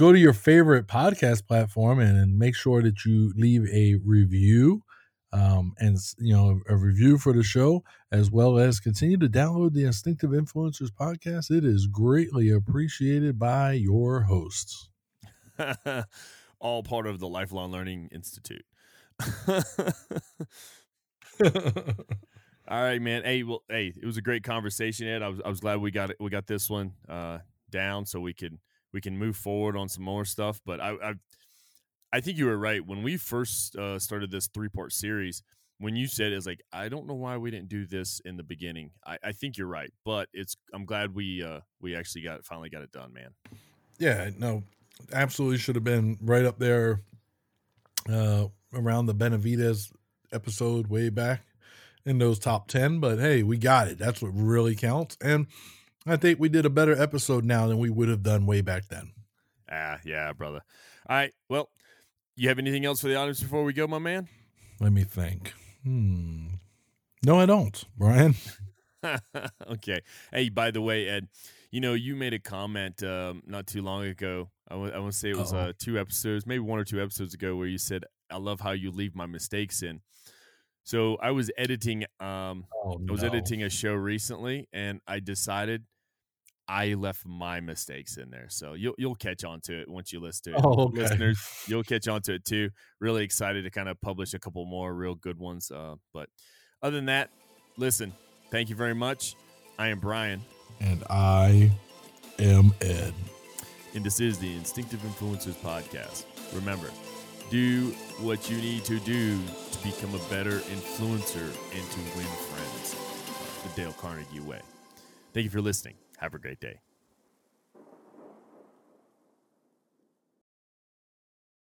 Speaker 3: Go to your favorite podcast platform and, make sure that you leave a review um, and you know a review for the show as well as continue to download the Instinctive Influencers podcast. It is greatly appreciated by your hosts. (laughs)
Speaker 2: All part of the Lifelong Learning Institute. (laughs) All right, man. Hey, well, hey, it was a great conversation, Ed. I was, I was glad we got it. We got this one uh, down, so we could we can move forward on some more stuff. But I, I, I think you were right when we first uh, started this three part series. When you said it's like I don't know why we didn't do this in the beginning. I, I think you're right, but it's I'm glad we uh, we actually got finally got it done, man.
Speaker 3: yeah, no, absolutely should have been right up there uh, around the Benavides episode way back in those top 10. But hey, we got it. That's what really counts. And I think we did a better episode now than we would have done way back then.
Speaker 2: Ah, yeah, brother. All right. Well, you have anything else for the audience before we go, my man?
Speaker 3: Let me think. Hmm. No, I don't, Brian. (laughs)
Speaker 2: okay. Hey, by the way, Ed, you know, you made a comment um, not too long ago. I want to say it was uh, two episodes, maybe one or two episodes ago, where you said, "I love how you leave my mistakes in." So I was editing. Um,
Speaker 3: Oh,
Speaker 2: I was
Speaker 3: no.
Speaker 2: editing a show recently, and I decided I left my mistakes in there. So you'll you'll catch on to it once you listen to it.
Speaker 3: Oh, okay.
Speaker 2: Listeners, you'll catch on to it too. Really excited to kind of publish a couple more real good ones. Uh, but other than that, listen, thank you very much. I am Brian,
Speaker 3: And I am Ed.
Speaker 2: and this is the Instinctive Influencers Podcast. Remember, do what you need to do to become a better influencer and to win friends. The Dale Carnegie way. Thank you for listening. Have a great day.